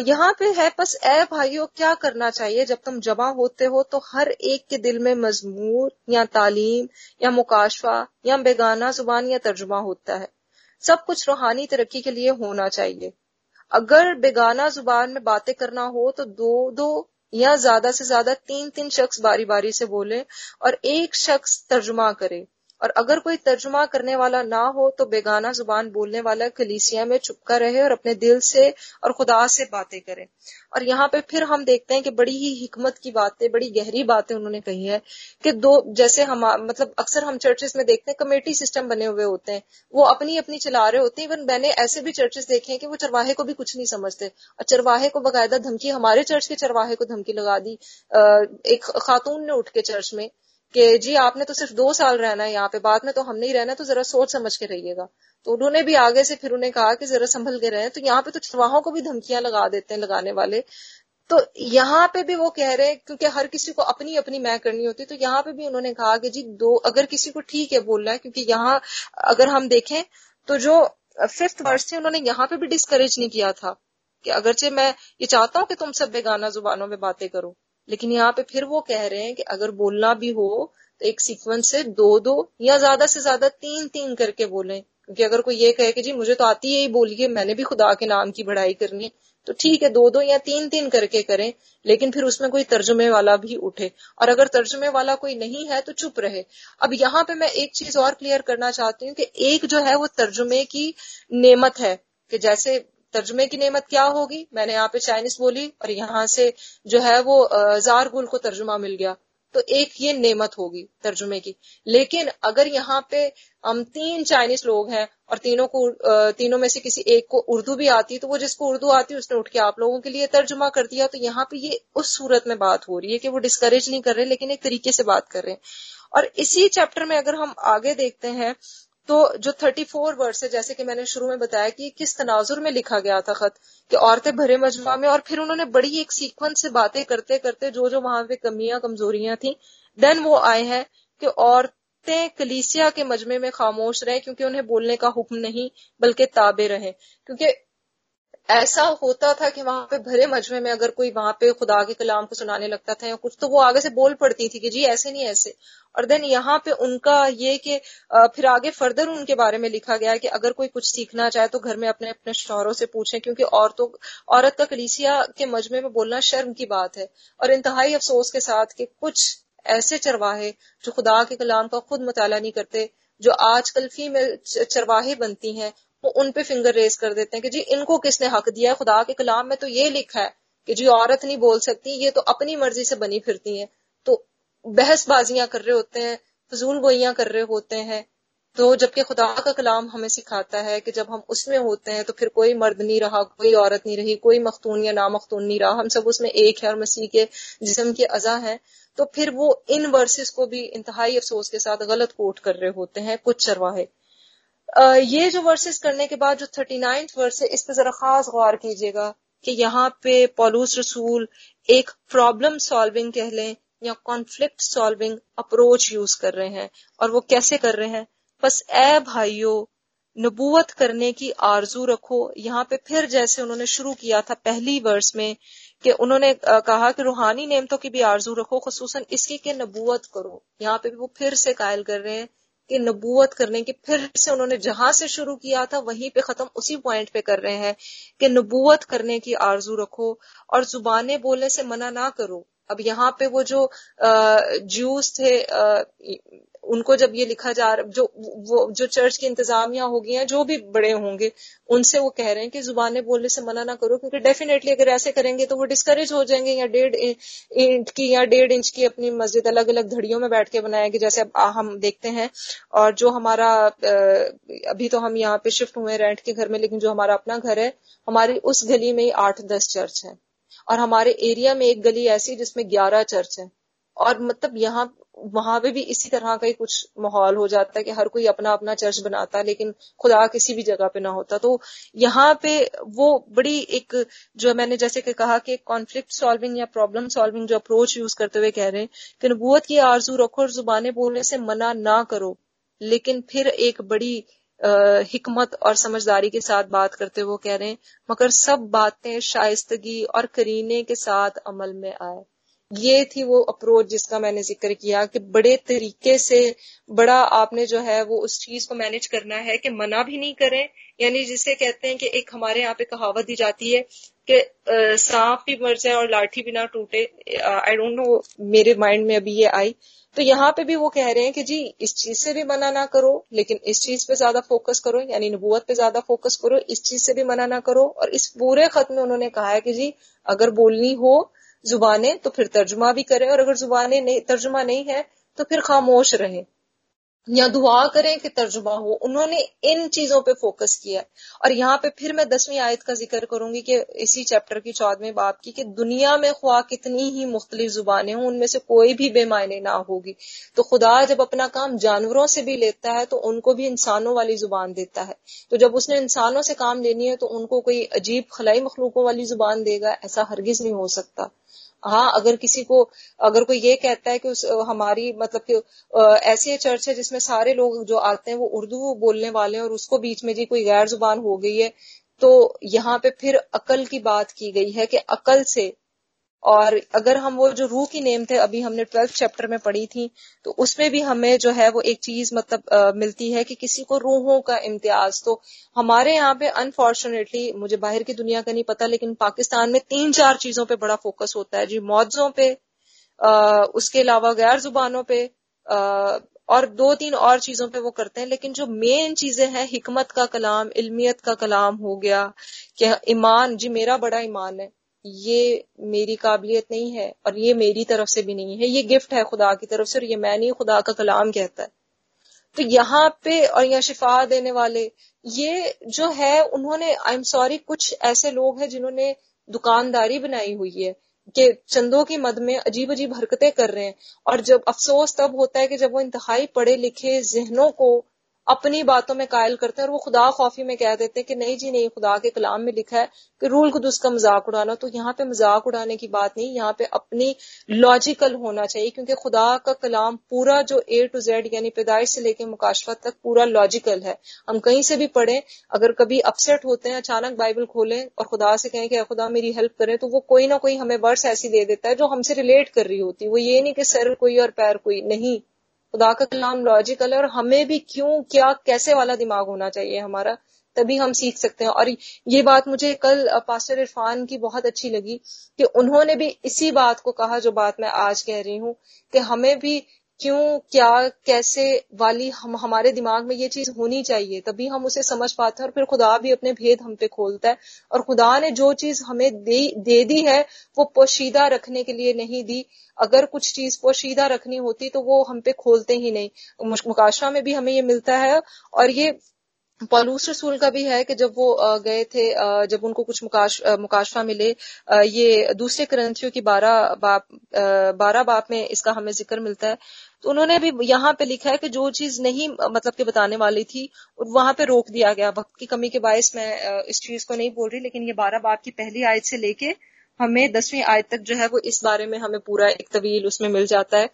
यहाँ पे है, बस ए भाइयों, क्या करना चाहिए? जब तुम जमा होते हो तो हर एक के दिल में मजमूर या तालीम या मुकाशवा या बेगाना ज़ुबान या तर्जुमा होता है। सब कुछ रूहानी तरक्की के लिए होना चाहिए। अगर बेगाना ज़ुबान में बातें करना हो तो दो दो या ज़्यादा से ज़्यादा तीन तीन शख्स बारी बारी से बोले और एक शख्स तर्जुमा करे। और अगर कोई तर्जुमा करने वाला ना हो तो बेगाना ज़ुबान बोलने वाला कलीसिया में चुपका रहे और अपने दिल से और खुदा से बातें करे। और यहाँ पे फिर हम देखते हैं कि बड़ी ही हिकमत की बातें, बड़ी गहरी बातें उन्होंने कही है कि दो, जैसे हम मतलब अक्सर हम चर्चेस में देखते हैं, कमेटी सिस्टम बने हुए होते हैं। वो अपनी अपनी चला रहे होते हैं, इवन मैंने ऐसे भी चर्चेस देखे हैं कि वो चरवाहे को भी कुछ नहीं समझते। और चरवाहे को बकायदा धमकी, हमारे चर्च के चरवाहे को धमकी लगा दी। एक खातून ने उठ के चर्च में कि जी आपने तो सिर्फ़ दो साल रहना है यहाँ पे, बाद में तो हम नहीं रहना तो जरा सोच समझ के रहिएगा। तो उन्होंने भी आगे से फिर उन्हें कहा कि जरा संभल के रहे। तो यहाँ पे तो चरवाहों को भी धमकियाँ लगा देते हैं, लगाने वाले। तो यहाँ पे भी वो कह रहे हैं, क्योंकि हर किसी को अपनी अपनी मैं करनी होती तो यहाँ पे भी उन्होंने कहा कि जी दो, अगर किसी को ठीक है बोलना है, क्योंकि यहाँ अगर हम देखें तो जो फिफ्थ वर्ष थे उन्होंने यहाँ पे भी डिस्करेज नहीं किया था कि अगरचे मैं ये चाहता हूँ कि तुम सब बेगाना जुबानों में बातें करो। लेकिन यहाँ पे फिर वो कह रहे हैं कि अगर बोलना भी हो तो एक सीक्वेंस से दो दो या ज़्यादा से ज़्यादा तीन तीन करके बोलें। क्योंकि अगर कोई ये कहे कि जी, मुझे तो आती है ही बोलिए, मैंने भी खुदा के नाम की बढ़ाई करनी तो ठीक है, दो दो या तीन तीन करके करें, लेकिन फिर उसमें कोई तर्जुमे वाला भी उठे। और अगर तर्जुमे वाला कोई नहीं है तो चुप रहे। अब यहाँ पे मैं एक चीज़ और क्लियर करना चाहती हूँ कि एक जो है, वो तर्जुमे की नेमत है कि जैसे तर्जुमे की नेमत क्या होगी? मैंने यहाँ पे चाइनीज़ बोली और यहाँ से जो है वो जार गुल को तर्जुमा मिल गया। तो एक ये नेमत होगी तर्जुमे की। लेकिन अगर यहाँ पे हम तीन चाइनीज़ लोग हैं और तीनों को तीनों में से किसी एक को उर्दू भी आती तो वो जिसको उर्दू आती, उसने उठ के आप लोगों के लिए तर्जुमा कर दिया। तो यहाँ पे ये उस सूरत में बात हो रही है कि वो डिस्करेज नहीं कर रहे, लेकिन एक तरीके से बात कर रहे हैं। और इसी चैप्टर में अगर हम आगे देखते हैं तो जो थर्टी फोर वर्ड है जैसे कि मैंने शुरू में बताया कि किस तनाजुर में लिखा गया था खत, कि औरतें भरे मजमा में, और फिर उन्होंने बड़ी एक सीक्वेंस से बातें करते करते जो जो वहाँ पे कमियाँ, कमजोरियाँ थी देन वो आए हैं कि औरतें कलीसिया के मजमे में खामोश रहे, क्योंकि उन्हें बोलने का हुक्म नहीं, बल्कि ताबे रहे। क्योंकि ऐसा होता था कि वहाँ पे भरे मजमे में अगर कोई वहाँ पे खुदा के कलाम को सुनाने लगता था या कुछ तो वो आगे से बोल पड़ती थी कि जी, ऐसे नहीं, ऐसे। और देन यहाँ पे उनका ये कि फिर आगे फर्दर उनके बारे में लिखा गया कि अगर कोई कुछ सीखना चाहे तो घर में अपने अपने शौहरों से पूछें, क्योंकि औरतों, औरत का कलीसिया के मजमे में बोलना शर्म की बात है। और इंतहाई अफसोस के साथ कि कुछ ऐसे चरवाहे जो खुदा के कलाम का खुद मुताला नहीं करते, जो आजकल फीमेल चरवाहे बनती हैं वो उन पे फिंगर रेस कर देते हैं कि जी इनको किसने हक दिया है? खुदा के कलाम में तो ये लिखा है कि जी औरत नहीं बोल सकती, ये तो अपनी मर्ज़ी से बनी फिरती है। तो बहसबाजियाँ कर रहे होते हैं, फजूल गोइयाँ कर रहे होते हैं। तो जबकि खुदा का कलाम हमें सिखाता है कि जब हम उसमें होते हैं तो फिर कोई मर्द नहीं रहा, कोई औरत नहीं रही, कोई मखतून या नामख्तून नहीं रहा। हम सब उसमें एक है और मसीह के जिसम के अजा हैं। तो फिर वो इन वर्सेस को भी इंतहाई अफसोस के साथ गलत कोट कर रहे होते हैं, कुछ चरवाहे। ये जो वर्सेस करने के बाद, जो थर्टी नाइन्थ वर्स है इस पर जरा खास गौर कीजिएगा कि यहाँ पे पॉलूस रसूल एक प्रॉब्लम सॉल्विंग कह लें या कॉन्फ्लिक्ट सॉल्विंग अप्रोच यूज़ कर रहे हैं। और वो कैसे कर रहे हैं? बस ए भाइयों, नबूवत करने की आरज़ू रखो। यहाँ पे फिर जैसे उन्होंने शुरू किया था पहली वर्ष में कि उन्होंने कहा कि रूहानी नेमतों की भी आरज़ू रखो खसूस इसकी के नबूवत करो। यहाँ पे भी वो फिर से कायल कर रहे हैं। कि नबूवत करने की, फिर से उन्होंने जहाँ से शुरू किया था, वहीं पे खत्म उसी पॉइंट पे कर रहे हैं कि नबूवत करने की आरज़ू रखो और जुबाने बोलने से मना ना करो। अब यहाँ पे वो जो जूस थे उनको जब ये लिखा जा रहा, जो, वो, जो चर्च की इंतजामिया होगी हैं जो भी बड़े होंगे, उनसे वो कह रहे हैं कि जुबानें बोलने से मना ना करो, क्योंकि डेफिनेटली अगर ऐसे करेंगे तो वो डिस्करेज हो जाएँगे या डेढ़ इंच की या डेढ़ इंच की अपनी मस्जिद अलग अलग धड़ियों में बैठ के बनाएँगे जैसे अब हम देखते हैं, और जो हमारा अभी तो हम यहाँ पे शिफ्ट हुए रेंट के घर में, लेकिन जो हमारा अपना घर है, हमारी उस गली में ही आठ दस चर्च है, और हमारे एरिया में एक गली ऐसी जिसमें ग्यारह चर्च है। और मतलब यहाँ, वहाँ पे भी इसी तरह का ही कुछ माहौल हो जाता है कि हर कोई अपना अपना चर्च बनाता है, लेकिन खुदा किसी भी जगह पे ना होता। तो यहाँ पे वो बड़ी एक जो मैंने जैसे कि कहा कि कॉन्फ्लिक्ट सॉल्विंग या प्रॉब्लम सॉल्विंग जो अप्रोच यूज़ करते हुए कह रहे हैं कि नबूत की आरज़ू रखो और जुबानें बोलने से मना ना करो, लेकिन फिर एक बड़ी हिकमत और समझदारी के साथ बात करते हुए कह रहे हैं, मगर सब बातें शाइस्तगी और करीने के साथ अमल में आए। ये थी वो अप्रोच जिसका मैंने ज़िक्र किया कि बड़े तरीके से बड़ा आपने जो है वो उस चीज़ को मैनेज करना है कि मना भी नहीं करें। यानी जिसे कहते हैं कि एक हमारे यहाँ पे कहावत दी जाती है कि सांप भी मर जाए और लाठी भी ना टूटे। आई डोंट नो मेरे माइंड में अभी ये आई। तो यहाँ पे भी वो कह रहे हैं कि जी, इस चीज़ से भी मना ना करो, लेकिन इस चीज़ पे ज़्यादा फोकस करो। यानी नबूत पे ज़्यादा फोकस करो, इस चीज़ से भी मना ना करो। और इस पूरे खत में उन्होंने कहा है कि जी, अगर बोलनी हो जुबानें तो फिर तर्जुमा भी करें, और अगर जुबानें नहीं, तर्जुमा नहीं है तो फिर खामोश रहे। या दुआ करें कि तर्जुमा हो। उन्होंने इन चीज़ों पे फोकस किया है। और यहाँ पे फिर मैं दसवीं आयत का ज़िक्र करूँगी कि इसी चैप्टर की चौदहवीं बात की कि दुनिया में ख्वा कितनी ही मुख्तलिफ़ जुबानें हों, उनमें से कोई भी बेमायने ना होगी। तो खुदा जब अपना काम जानवरों से भी लेता है तो उनको भी इंसानों वाली ज़ुबान देता है। तो जब उसने इंसानों से काम लेनी है तो उनको कोई अजीब खलाई मखलूकों वाली ज़ुबान देगा, ऐसा हरगिज नहीं हो सकता। हाँ अगर किसी को, अगर कोई ये कहता है कि उस हमारी मतलब कि ऐसी चर्च है जिसमें सारे लोग जो आते हैं वो उर्दू बोलने वाले हैं और उसको बीच में जी कोई गैर ज़ुबान हो गई है तो यहाँ पे फिर अकल की बात की गई है कि अकल से और अगर हम वो जो रूह की नेम थे अभी हमने ट्वेल्थ चैप्टर में पढ़ी थी तो उसमें भी हमें जो है वो एक चीज़ मतलब आ, मिलती है कि किसी को रूहों का इम्तियाज़। तो हमारे यहाँ पे अनफॉर्चुनेटली मुझे बाहर की दुनिया का नहीं पता लेकिन पाकिस्तान में तीन चार चीज़ों पे बड़ा फोकस होता है जी। मौजों पे आ, उसके अलावा गैर जुबानों पे आ, और दो तीन और चीज़ों पे वो करते हैं। लेकिन जो मेन चीज़ें हैं हिकमत का कलाम इल्मियत का कलाम हो गया कि ईमान जी मेरा बड़ा ईमान है। ये मेरी काबिलियत नहीं है और ये मेरी तरफ़ से भी नहीं है। ये गिफ्ट है खुदा की तरफ़ से और ये मैं नहीं, खुदा का कलाम कहता है। तो यहाँ पे और यहाँ शिफा देने वाले, ये जो है, उन्होंने आई एम सॉरी कुछ ऐसे लोग हैं जिन्होंने दुकानदारी बनाई हुई है कि चंदों की मद में अजीब अजीब हरकतें कर रहे हैं। और जब अफसोस तब होता है कि जब वो इंतहाई पढ़े लिखे जहनों को अपनी बातों में कायल करते हैं और वो खुदा खौफी में कह देते हैं कि नहीं जी, नहीं, खुदा के कलाम में लिखा है कि रूल खुद उसका मज़ाक उड़ाना। तो यहाँ पे मज़ाक उड़ाने की बात नहीं, यहाँ पे अपनी लॉजिकल होना चाहिए, क्योंकि खुदा का कलाम पूरा जो ए टू जेड यानी पैदाइश से लेकर मुकाशफत तक पूरा लॉजिकल है। हम कहीं से भी पढ़ें, अगर कभी अपसेट होते हैं, अचानक बाइबल खोलें और खुदा से कहें कि खुदा, मेरी हेल्प करें तो वो कोई ना कोई हमें वर्ड्स ऐसी दे देता है जो हमसे रिलेट कर रही होती है। वो ये नहीं कि सर कोई और पैर कोई, नहीं। खुदा का कलाम लॉजिकल है और हमें भी क्यों, क्या, कैसे वाला दिमाग होना चाहिए हमारा, तभी हम सीख सकते हैं। और ये बात मुझे कल पास्टर इरफान की बहुत अच्छी लगी कि उन्होंने भी इसी बात को कहा जो बात मैं आज कह रही हूँ कि हमें भी क्यों क्या कैसे वाली हम हमारे दिमाग में ये चीज़ होनी चाहिए तभी हम उसे समझ पाते हैं और फिर खुदा भी अपने भेद हम पे खोलता है। और खुदा ने जो चीज़ हमें दे, दे दी है वो पोशीदा रखने के लिए नहीं दी। अगर कुछ चीज़ पोशीदा रखनी होती तो वो हम पे खोलते ही नहीं। मुकाशा में भी हमें ये मिलता है और ये पॉलूस रसूल का भी है कि जब वो गए थे जब उनको कुछ मुकाश मुकाशफा मिले ये दूसरे क्रंथियों की बारह बाप बारह बाप में इसका हमें ज़िक्र मिलता है। तो उन्होंने भी यहाँ पे लिखा है कि जो चीज़ नहीं मतलब के बताने वाली थी वहाँ पे रोक दिया गया। वक्त की कमी के बायस मैं इस चीज़ को नहीं बोल रही, लेकिन ये बारह बाप की पहली आयत से लेके हमें दसवीं आयत तक जो है वो इस बारे में हमें पूरा एक तवील उसमें मिल जाता है।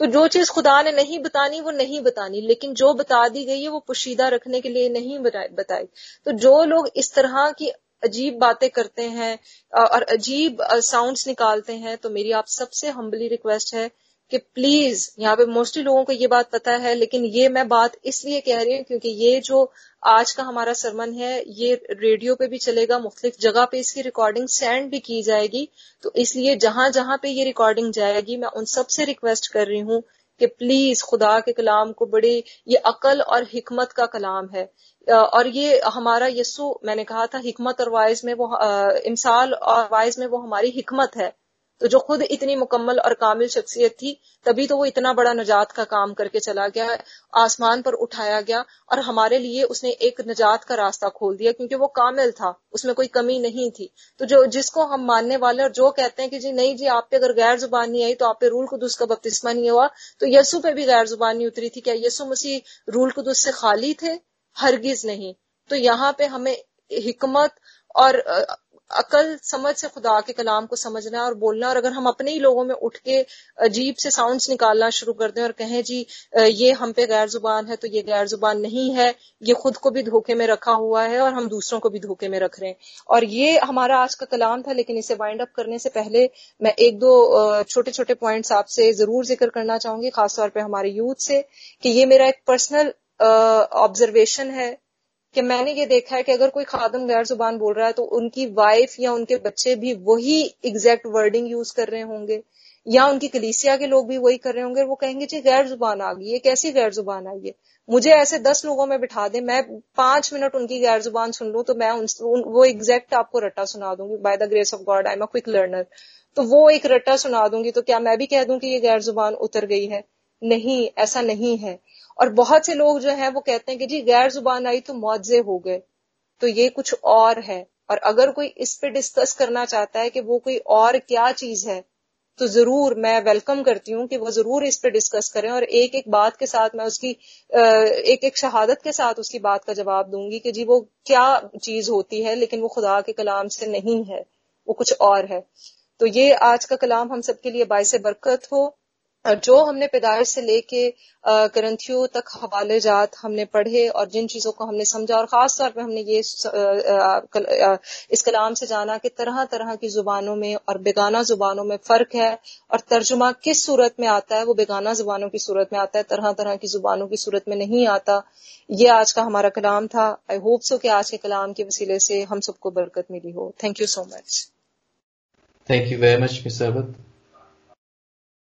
तो जो चीज़ खुदा ने नहीं बतानी, वो नहीं बतानी, लेकिन जो बता दी गई है, वो पुशीदा रखने के लिए नहीं बताई तो जो लोग इस तरह की अजीब बातें करते हैं और अजीब साउंड्स निकालते हैं तो मेरी आप सबसे हम्बली रिक्वेस्ट है कि प्लीज़ यहाँ पे मोस्टली लोगों को ये बात पता है, लेकिन ये मैं बात इसलिए कह रही हूँ क्योंकि ये जो आज का हमारा सरमन है, ये रेडियो पे भी चलेगा, मुख्तलिफ़ जगह पे इसकी रिकॉर्डिंग सेंड भी की जाएगी। तो इसलिए जहाँ जहाँ पे ये रिकॉर्डिंग जाएगी, मैं उन सबसे रिक्वेस्ट कर रही हूँ कि प्लीज़ खुदा के कलाम को बड़ी, ये अकल और हिकमत का कलाम है। और ये हमारा यस्सु, मैंने कहा था, हिकमत और वाइज में वो इमसाल और वाइज में वो हमारी हिकमत है। तो जो खुद इतनी मुकम्मल और कामिल शख्सियत थी, तभी तो वो इतना बड़ा नजात का काम करके चला गया आसमान पर उठाया गया, और हमारे लिए उसने एक नजात का रास्ता खोल दिया, क्योंकि वो कामिल था, उसमें कोई कमी नहीं थी। तो जो, जिसको हम मानने वाले और जो कहते हैं कि जी, नहीं जी, आप पे अगर गैर ज़ुबान नहीं आई तो आप पे रूल कुदस का बपतिस्मा नहीं हुआ तो यसु पे भी गैर ज़ुबान नहीं उतरी थी, क्या यसु मसीह रूल कुदस से खाली थे? हरगिज नहीं। तो यहाँ पे हमें हिकमत और अकल समझ से खुदा के कलाम को समझना और बोलना और अगर हम अपने ही लोगों में उठ के अजीब से साउंड्स निकालना शुरू कर दें और कहें जी ये हम पे गैर ज़ुबान है तो ये गैर ज़ुबान नहीं है, ये खुद को भी धोखे में रखा हुआ है और हम दूसरों को भी धोखे में रख रहे हैं। और ये हमारा आज का कलाम था, लेकिन इसे वाइंड अप करने से पहले मैं एक दो छोटे छोटे पॉइंट्स आपसे ज़रूर ज़िक्र करना चाहूँगी, खासतौर पर हमारे यूथ से, कि ये मेरा एक पर्सनल ऑब्जर्वेशन है कि मैंने ये देखा है कि अगर कोई खादम गैर ज़ुबान बोल रहा है तो उनकी वाइफ या उनके बच्चे भी वही एग्जैक्ट वर्डिंग यूज़ कर रहे होंगे। या उनकी कलीसिया के लोग भी वही कर रहे होंगे वो कहेंगे जी गैर ज़ुबान आ गई है। कैसी गैर ज़ुबान आई है? मुझे ऐसे दस लोगों में बिठा दे मैं पाँच मिनट उनकी गैर ज़ुबान सुन लू तो मैं उन, उन, वो एग्जैक्ट आपको रट्टा सुना दूँगी। By the grace of God I am a quick learner तो वो एक रट्टा सुना दूँगी तो क्या मैं भी कह दूँ कि ये गैर ज़ुबान उतर गई है? नहीं ऐसा नहीं है। और बहुत से लोग जो है, वो कहते हैं कि जी गैर ज़ुबान आई तो मुआवजे हो गए। तो ये कुछ और है। और अगर कोई इस पे डिस्कस करना चाहता है कि वो कोई और क्या चीज़ है तो ज़रूर मैं वेलकम करती हूँ कि वो ज़रूर इस पे डिस्कस करें। और एक एक बात के साथ मैं उसकी एक एक शहादत के साथ उसकी बात का जवाब दूँगी कि जी, वो क्या चीज़ होती है, लेकिन वो खुदा के कलाम से नहीं है। वो कुछ और है। तो ये आज का कलाम हम सबके लिए बायस बरकत हो। जो हमने पैदाइश से लेके ग्रंथियों तक हवाले जात हमने पढ़े और जिन चीज़ों को हमने समझा और खास तौर पे हमने ये इस कलाम से जाना कि तरह तरह की जुबानों में और बेगाना जुबानों में फ़र्क है और तर्जुमा किस सूरत में आता है, वो बेगाना जुबानों की सूरत में आता है तरह तरह की जुबानों की सूरत में नहीं आता। ये आज का हमारा कलाम था। आई होप सो कि आज के कलाम के वसीले से हम सबको बरकत मिली हो। Thank you so much thank you very much miss